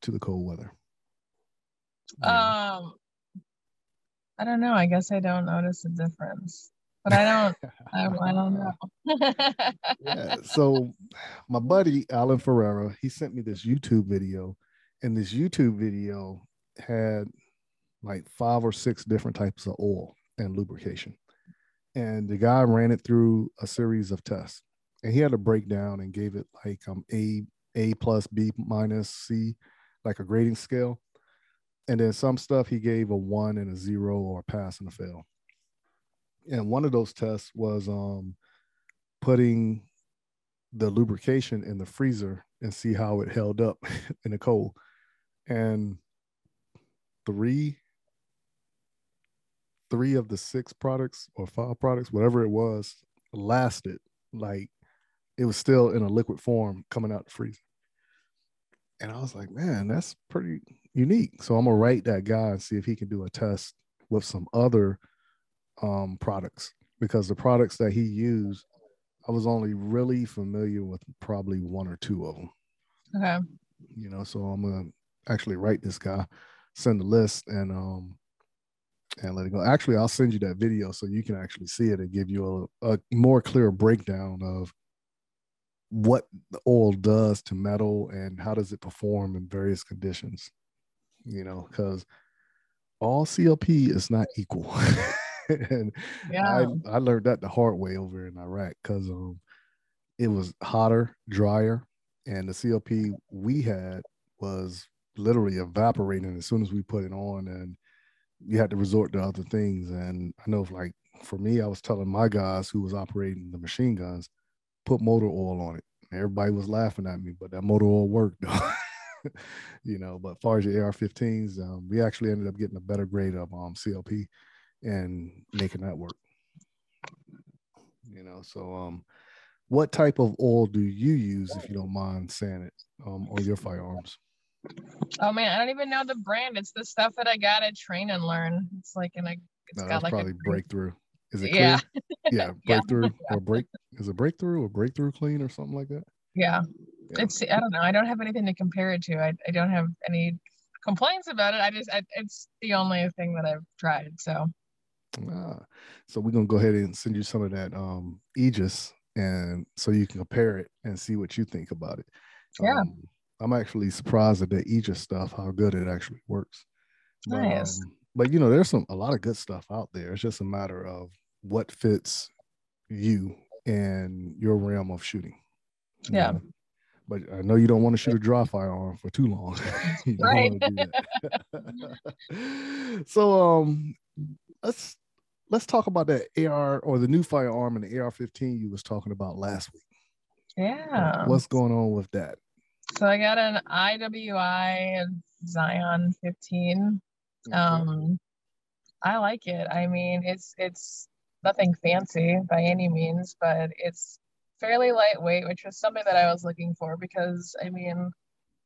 to the cold weather um i don't know i guess i don't notice a difference but I don't. I, I don't know. yeah. So, my buddy Alan Ferreira, he sent me this YouTube video, and this YouTube video had like five or six different types of oil and lubrication, and the guy ran it through a series of tests, and he had a breakdown and gave it like um A A plus B minus C, like a grading scale, and then some stuff he gave a one and a zero or a pass and a fail. And one of those tests was um, putting the lubrication in the freezer and see how it held up in the cold. And three, three of the six products or five products, whatever it was, lasted like it was still in a liquid form coming out the freezer. And I was like, man, that's pretty unique. So I'm gonna write that guy and see if he can do a test with some other um, products because the products that he used, I was only really familiar with probably one or two of them. Okay. You know, so I'm gonna actually write this guy, send the list, and um, and let it go. Actually, I'll send you that video so you can actually see it and give you a, a more clear breakdown of what the oil does to metal and how does it perform in various conditions. You know, because all CLP is not equal. and yeah. I, I learned that the hard way over in Iraq because um, it was hotter, drier, and the CLP we had was literally evaporating as soon as we put it on, and you had to resort to other things. And I know, like for me, I was telling my guys who was operating the machine guns, put motor oil on it. Everybody was laughing at me, but that motor oil worked. you know, but as far as your AR-15s, um, we actually ended up getting a better grade of um, CLP and making that work. You know, so um, what type of oil do you use, if you don't mind saying it, um, on your firearms? Oh man, I don't even know the brand. It's the stuff that I got at Train and Learn. It's like in a. It's no, got like probably a breakthrough. Is it clear? Yeah. yeah, breakthrough yeah. or break is it breakthrough or breakthrough clean or something like that? Yeah. yeah. It's I don't know. I don't have anything to compare it to. I, I don't have any complaints about it. I just I, it's the only thing that I've tried. So Ah, so we're gonna go ahead and send you some of that um Aegis and so you can compare it and see what you think about it. Yeah. Um, I'm actually surprised at the Aegis stuff, how good it actually works. But, Nice. um, but you know, there's some a lot of good stuff out there. It's just a matter of what fits you and your realm of shooting. Yeah. know? But I know you don't want to shoot a dry firearm for too long. Right. so um let's let's talk about that AR or the new firearm and the AR-15 you was talking about last week. Yeah. What's going on with that? So I got an IWI Zion 15. Okay. Um, I like it. I mean, it's it's nothing fancy by any means, but it's fairly lightweight, which was something that I was looking for because I mean,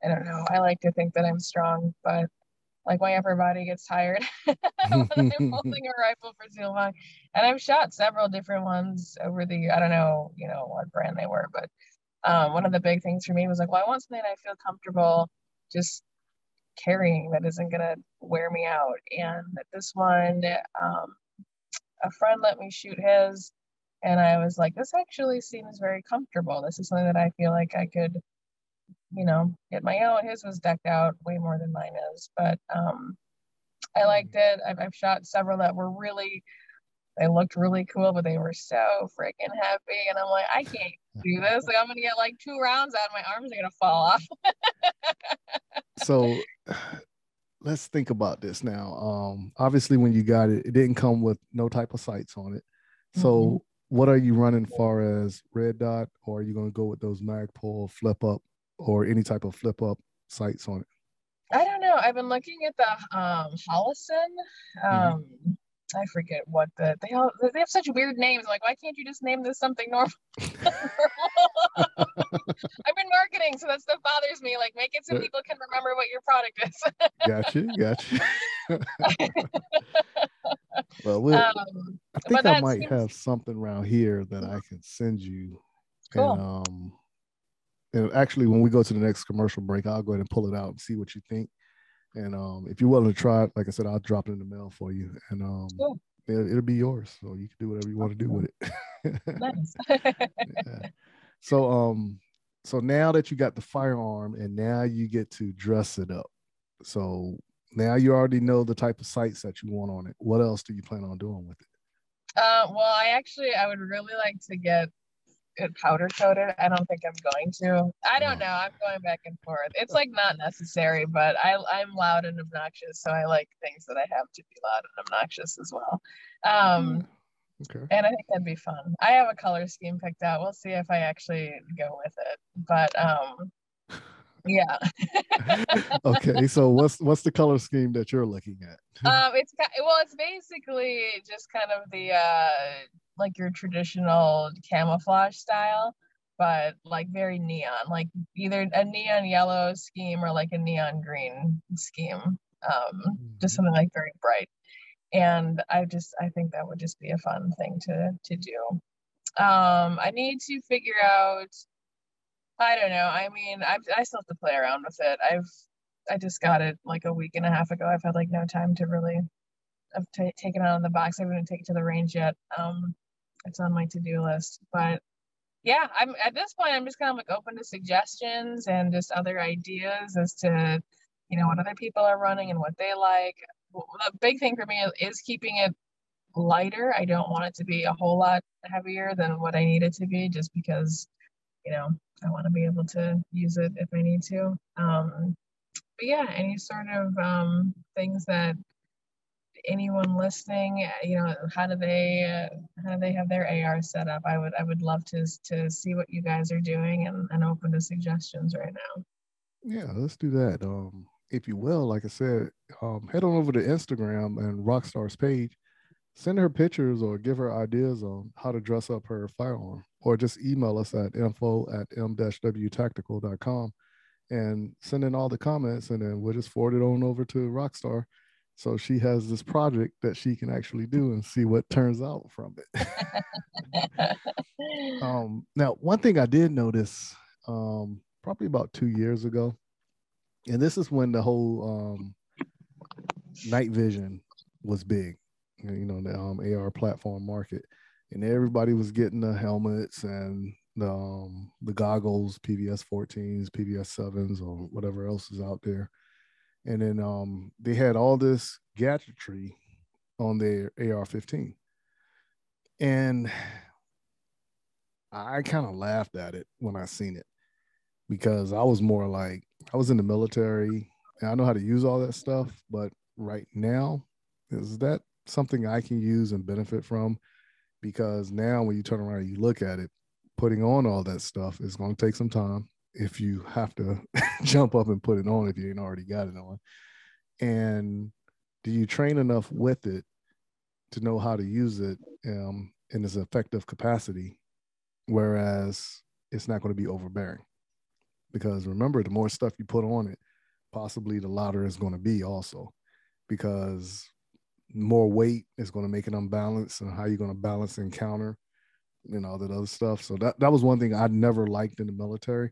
I don't know. I like to think that I'm strong, but like my upper body gets tired when I'm holding a rifle for too long. And I've shot several different ones over the I don't know, you know, what brand they were, but um, one of the big things for me was like, well, I want something I feel comfortable just carrying that isn't gonna wear me out. And this one, um, a friend let me shoot his, and I was like, this actually seems very comfortable. This is something that I feel like I could, you know, get my own. His was decked out way more than mine is, but um, I liked it. I've, I've shot several that were really they looked really cool, but they were so freaking heavy. And I'm like, I can't do this. Like, I'm gonna get like two rounds out, my arms are gonna fall off. so let's think about this now. Um, obviously, when you got it, it didn't come with no type of sights on it. So, Mhm. what are you running far as red dot, or are you to go with those Magpul flip up or any type of flip up sights on it? I don't know. I've been looking at the um Holosun. Um I forget what the they all they have such weird names. I'm like, why can't you just name this something normal? I've been marketing, so that stuff bothers me. Like, make it so people can remember what your product is. gotcha, you, got you. well, we'll, um, I think I might seems- have something around here that I can send you. Cool. And um and actually when we go to the next commercial break, I'll go ahead and pull it out and see what you think. And um if you're willing to try it, like I said, I'll drop it in the mail for you. And um Cool. it, it'll be yours. So you can do whatever you want to do with it. nice. Yeah. So um so now that you got the firearm and now you get to dress it up. So now you already know the type of sights that you want on it. What else do you plan on doing with it? Uh, well, I actually I would really like to get powder coated. I don't think I'm going to. I don't Oh. know. I'm going back and forth. It's like not necessary, but I I'm loud and obnoxious, so I like things that I have to be loud and obnoxious as well. Um, Okay. and I think that'd be fun. I have a color scheme picked out. We'll see if I actually go with it. But um, yeah. okay. So what's what's the color scheme that you're looking at? um it's well it's basically just kind of the uh like your traditional camouflage style but like very neon like either a neon yellow scheme or like a neon green scheme um just something like very bright and i just i think that would just be a fun thing to to do um i need to figure out i don't know i mean i i still have to play around with it i've I just got it like a week and a half ago. I've had like no time to really. I've ta taken it out of the box. I haven't taken it to the range yet. Um, it's on my to-do list. But yeah, I'm at this point. I'm just kind of like open to suggestions and just other ideas as to, you know, what other people are running and what they like. The big thing for me is, keeping it lighter. I don't want it to be a whole lot heavier than what I need it to be, just because, you know, I want to be able to use it if I need to. Um, but yeah, any sort of um, things that anyone listening, you know, how do they uh, how do they have their AR set up? I would I would love to to see what you guys are doing and, and open to suggestions right now. Yeah, let's do that. Um, if you will, like I said, um, head on over to Instagram and Rockstar's page. Send her pictures or give her ideas on how to dress up her firearm, or just email us at info at m-wtactical.com and send in all the comments, and then we'll just forward it on over to Rockstar, so she has this project that she can actually do and see what turns out from it. Um, now, one thing I did notice, um, probably about two years ago, and this is when the whole um, night vision was big, you know, the um, AR platform market. and everybody was getting the helmets and the um, the goggles, PVS 14s, PVS 7s, or whatever else is out there. And then um, they had all this gadgetry on their AR-15, and I kind of laughed at it when I seen it because I was more like I was in the military and I know how to use all that stuff, but right now, is that something I can use and benefit from? Because now when you turn around and you look at it, putting on all that stuff is going to take some time if you have to jump up and put it on if you ain't already got it on. And do you train enough with it to know how to use it um, in its effective capacity? Whereas it's not going to be overbearing. Because remember, the more stuff you put on it, possibly the louder it's going to be also. Because more weight is going to make it unbalanced and how you're going to balance and counter and all that other stuff. So that, that was one thing I never liked in the military.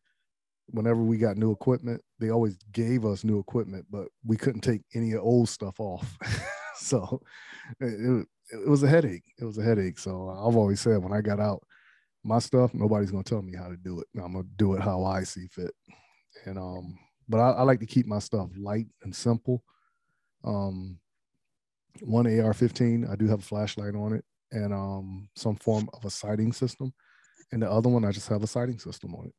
Whenever we got new equipment, they always gave us new equipment, but we couldn't take any old stuff off. so it, it was a headache. It was a headache. So I've always said when I got out, my stuff, nobody's gonna tell me how to do it. I'm gonna do it how I see fit. And um, but I, I like to keep my stuff light and simple. Um, one AR-15, I do have a flashlight on it and um some form of a sighting system, and the other one I just have a sighting system on it.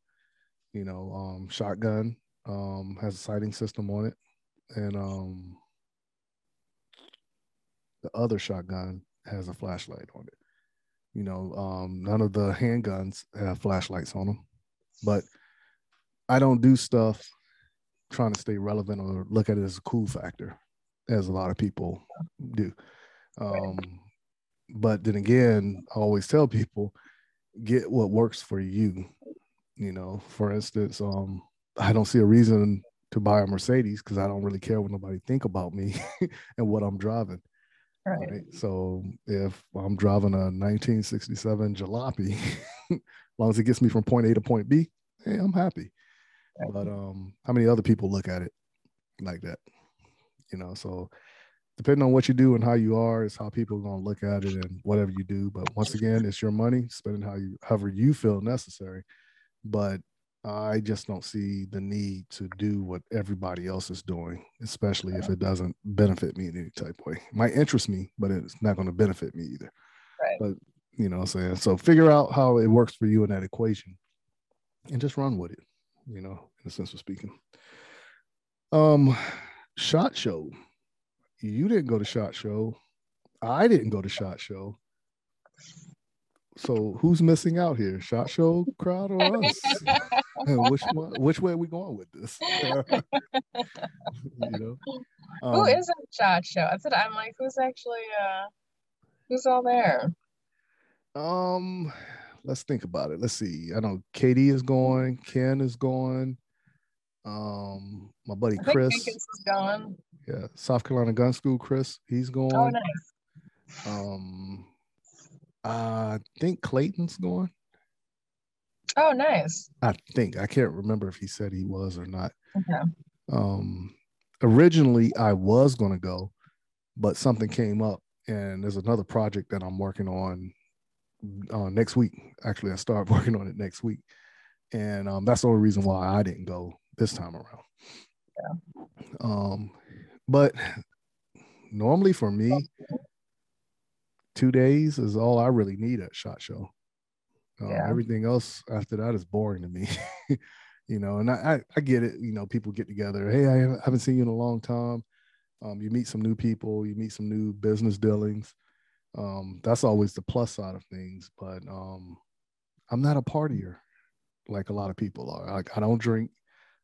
You know, um, shotgun um has a sighting system on it, and um the other shotgun has a flashlight on it. You know, um, none of the handguns have flashlights on them, but I don't do stuff trying to stay relevant or look at it as a cool factor, as a lot of people do. Um, but then again, I always tell people get what works for you. You know, for instance, um, I don't see a reason to buy a Mercedes because I don't really care what nobody think about me and what I'm driving. Right. right. So if I'm driving a 1967 jalopy, as long as it gets me from point A to point B, hey, I'm happy. Right. But um, how many other people look at it like that? You know, so depending on what you do and how you are is how people are going to look at it and whatever you do. But once again, it's your money, spending how you however you feel necessary. But I just don't see the need to do what everybody else is doing, especially if it doesn't benefit me in any type of way. It might interest me, but it's not going to benefit me either. Right. But you know what I'm saying? So figure out how it works for you in that equation and just run with it, you know, in a sense of speaking. Um, shot show. You didn't go to shot show. I didn't go to shot show so who's missing out here? Shot show crowd or us? which one, which way are we going with this? you know, um, who is a shot show? I said I'm like, who's actually uh, who's all there? Um, let's think about it. Let's see. I know Katie is going. Ken is going. Um, my buddy Chris is going. Yeah, South Carolina Gun School. Chris, he's oh, going. Oh, nice. Um I think Clayton's going. Oh, nice. I think I can't remember if he said he was or not. Okay. Um, originally I was going to go, but something came up, and there's another project that I'm working on uh, next week. Actually, I start working on it next week, and um, that's the only reason why I didn't go this time around. Yeah. Um, but normally for me, two days is all I really need at Shot Show. Uh, yeah. Everything else after that is boring to me, you know. And I, I, I get it. You know, people get together. Hey, I haven't seen you in a long time. Um, you meet some new people. You meet some new business dealings. Um, that's always the plus side of things. But um, I'm not a partier like a lot of people are. Like I don't drink,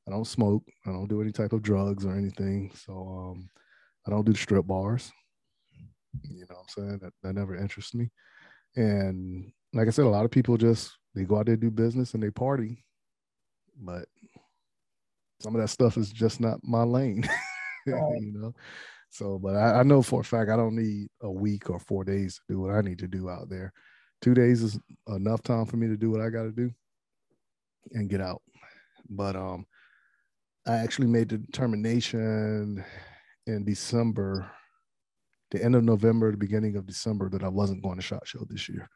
I don't smoke, I don't do any type of drugs or anything. So um, I don't do strip bars. You know what I'm saying? That, that never interests me. And like I said, a lot of people just they go out there do business and they party, but some of that stuff is just not my lane. you know. So, but I, I, know for a fact I don't need a week or four days to do what I need to do out there. Two days is enough time for me to do what I got to do and get out. But um, I actually made the determination in December the end of November, the beginning of December, that I wasn't going to Shot Show this year.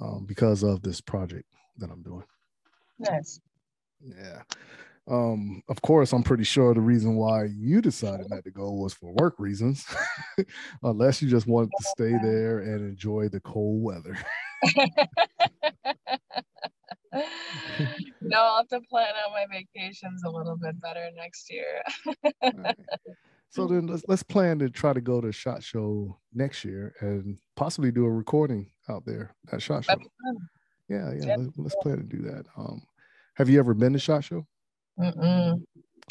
um, because of this project that I'm doing. Nice. Yeah. Um, of course, I'm pretty sure the reason why you decided not to go was for work reasons, unless you just wanted to stay there and enjoy the cold weather. no, I'll have to plan out my vacations a little bit better next year. Right. So then let's let's plan to try to go to Shot Show next year and possibly do a recording out there at Shot Show. That'd be fun. Yeah, yeah. Let's, let's plan to do that. Um, have you ever been to Shot Show? Mm-mm.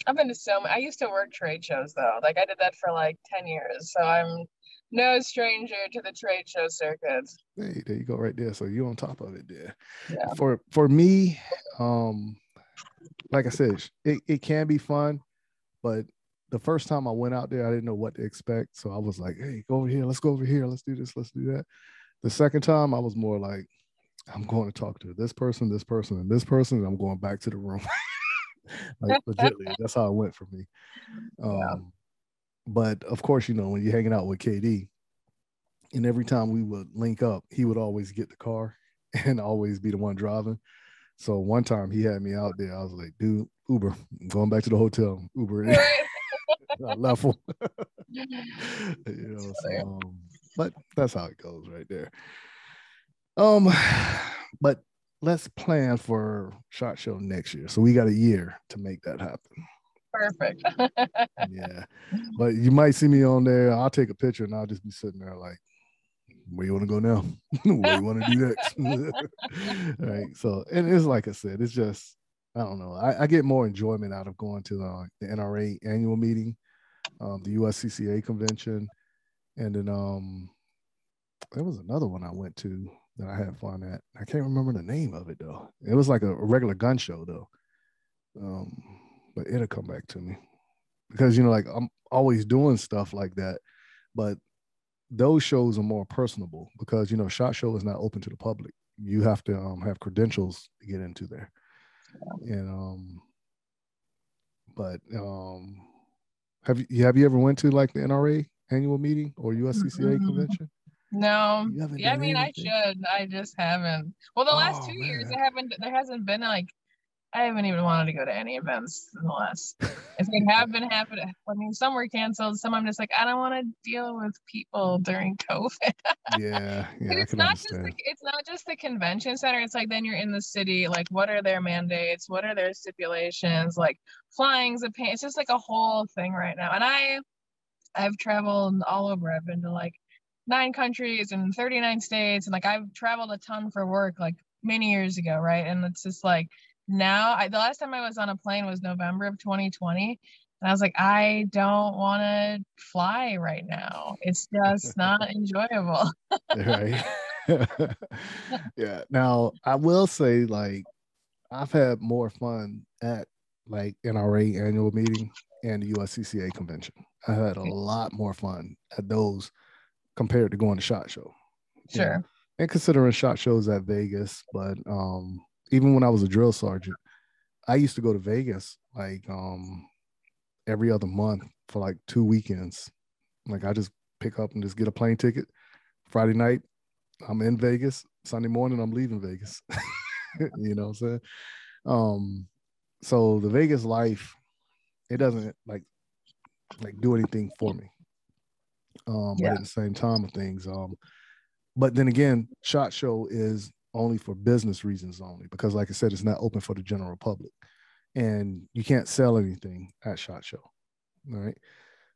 I've been to so many. I used to work trade shows though. Like I did that for like 10 years. So I'm no stranger to the trade show circuit. Hey, there you go, right there. So you're on top of it there. Yeah. For for me, um, like I said, it, it can be fun, but the first time I went out there, I didn't know what to expect. So I was like, hey, go over here, let's go over here, let's do this, let's do that. The second time I was more like, I'm going to talk to this person, this person, and this person, and I'm going back to the room. like legitly, that's how it went for me. Um, but of course, you know, when you're hanging out with KD, and every time we would link up, he would always get the car and always be the one driving. So one time he had me out there. I was like, dude, Uber, I'm going back to the hotel. Uber. In." I left him. you know, so, um, but that's how it goes right there. Um, but let's plan for shot show next year. So we got a year to make that happen. Perfect. Yeah. But you might see me on there. I'll take a picture and I'll just be sitting there like, where you want to go now? Where you want to do next? right. So, and it's like I said, it's just, I don't know. I, I get more enjoyment out of going to the NRA annual meeting, um, the USCCA convention, and then um, there was another one I went to that I had fun at. I can't remember the name of it though. It was like a, a regular gun show though. Um, but it'll come back to me because you know, like I'm always doing stuff like that, but those shows are more personable because you know, shot show is not open to the public. You have to um, have credentials to get into there, and um, but um, have you have you ever went to like the NRA annual meeting or USCCA Mm-mm. convention? No. Yeah, I mean I should. I just haven't. Well, the oh, last Oh, two years man. I haven't there hasn't been like I haven't even wanted to go to any events in the last. If they have been happening, I mean, some were canceled. Some I'm just like, I don't want to deal with people during COVID. Yeah, yeah, it's not just the, it's not just the convention center. It's like then you're in the city. Like, what are their mandates? What are their stipulations? Like, flying's a pain. It's just like a whole thing right now. And I, I've traveled all over. I've been to like nine countries and 39 states, and like I've traveled a ton for work, like many years ago, right? And it's just like now. I, the last time I was on a plane was November of 2020. And I was like, I don't want to fly right now. It's just not enjoyable. right yeah now i will say like i've had more fun at like nra annual meeting and the uscca convention i had a lot more fun at those compared to going to shot show you know. Sure. and considering shot shows at vegas but um even when i was a drill sergeant i used to go to vegas like um every other month for like two weekends like i just pick up and just get a plane ticket friday night I'm in Vegas. Sunday morning, I'm leaving Vegas. you know what I'm saying? Um, so the Vegas life, it doesn't like like do anything for me. Um, but Yeah. at the same time of things, um, but then again, Shot Show is only for business reasons only because, like I said, it's not open for the general public, and you can't sell anything at Shot Show. All right.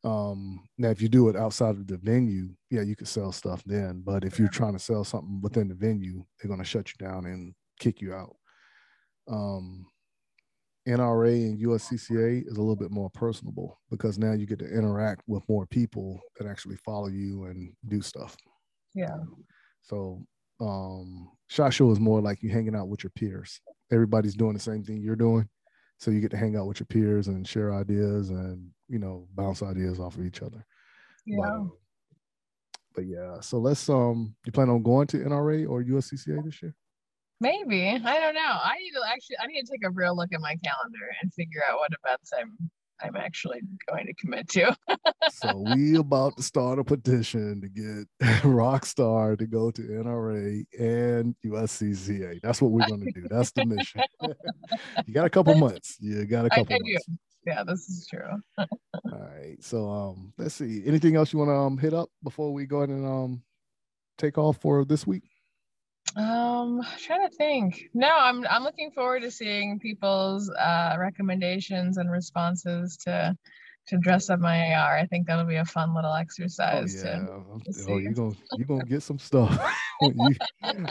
Um, now, if you do it outside of the venue, yeah, you could sell stuff then. But if you're trying to sell something within the venue, they're going to shut you down and kick you out. Um, NRA and USCCA is a little bit more personable because now you get to interact with more people that actually follow you and do stuff. Yeah. So, um, shot show is more like you hanging out with your peers. Everybody's doing the same thing you're doing, so you get to hang out with your peers and share ideas and you know bounce ideas off of each other. But, Yeah. um, but yeah, so let's um, you plan on going to NRA or USCCA this year? Maybe. I don't know. I need to actually I need to take a real look at my calendar and figure out what events I'm I'm actually going to commit to. so we about to start a petition to get Rockstar to go to NRA and USCCA. That's what we're going to do. That's the mission. you got a couple months. You got a couple I, I months. Do. Yeah, this is true. All right. So um, let's see. Anything else you want to um hit up before we go ahead and um take off for this week? Um, trying to think. No, I'm I'm looking forward to seeing people's uh, recommendations and responses to to dress up my AR. I think that'll be a fun little exercise. Oh, yeah. To, to oh, you're gonna you're gonna get some stuff when you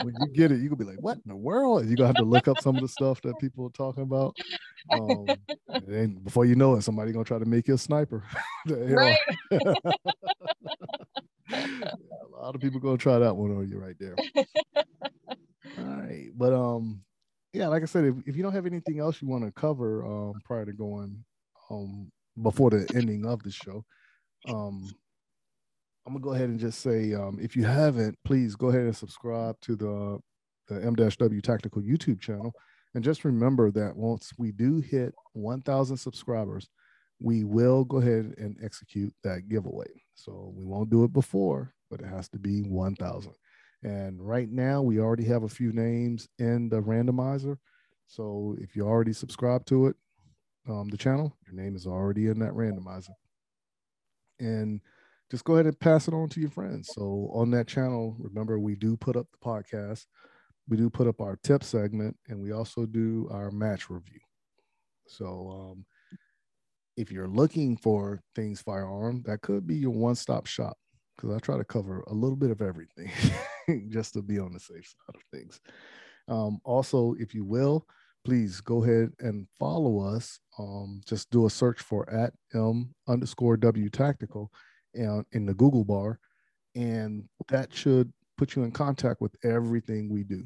when you get it. You're gonna be like, what in the world? You're gonna have to look up some of the stuff that people are talking about. Um, and before you know it, somebody gonna try to make you a sniper. right. a lot of people gonna try that one on you right there. All right, but um, yeah, like I said, if, if you don't have anything else you want to cover um prior to going um before the ending of the show, um, I'm gonna go ahead and just say um if you haven't, please go ahead and subscribe to the the M-W Tactical YouTube channel, and just remember that once we do hit 1,000 subscribers, we will go ahead and execute that giveaway. So we won't do it before, but it has to be 1,000. And right now, we already have a few names in the randomizer. So if you already subscribe to it, um, the channel, your name is already in that randomizer. And just go ahead and pass it on to your friends. So on that channel, remember we do put up the podcast, we do put up our tip segment, and we also do our match review. So um, if you're looking for things firearm, that could be your one-stop shop because I try to cover a little bit of everything just to be on the safe side of things. Um, also, if you will, please go ahead and follow us. Um, just do a search for at m underscore w tactical and in the Google bar, and that should put you in contact with everything we do.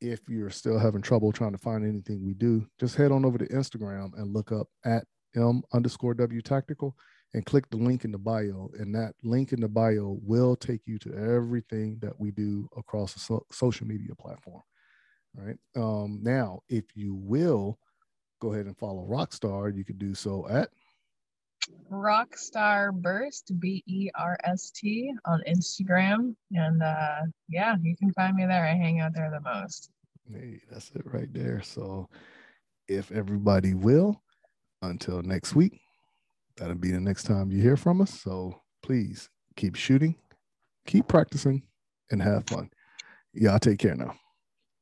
If you're still having trouble trying to find anything we do, just head on over to Instagram and look up at M underscore W tactical and click the link in the bio. And that link in the bio will take you to everything that we do across the so- social media platform. All right. Um, now, if you will go ahead and follow Rockstar, you can do so at Rockstar Burst, B E R S T, on Instagram. And uh, yeah, you can find me there. I hang out there the most. Hey, that's it right there. So if everybody will, until next week, that'll be the next time you hear from us. So please keep shooting, keep practicing, and have fun. Y'all take care now.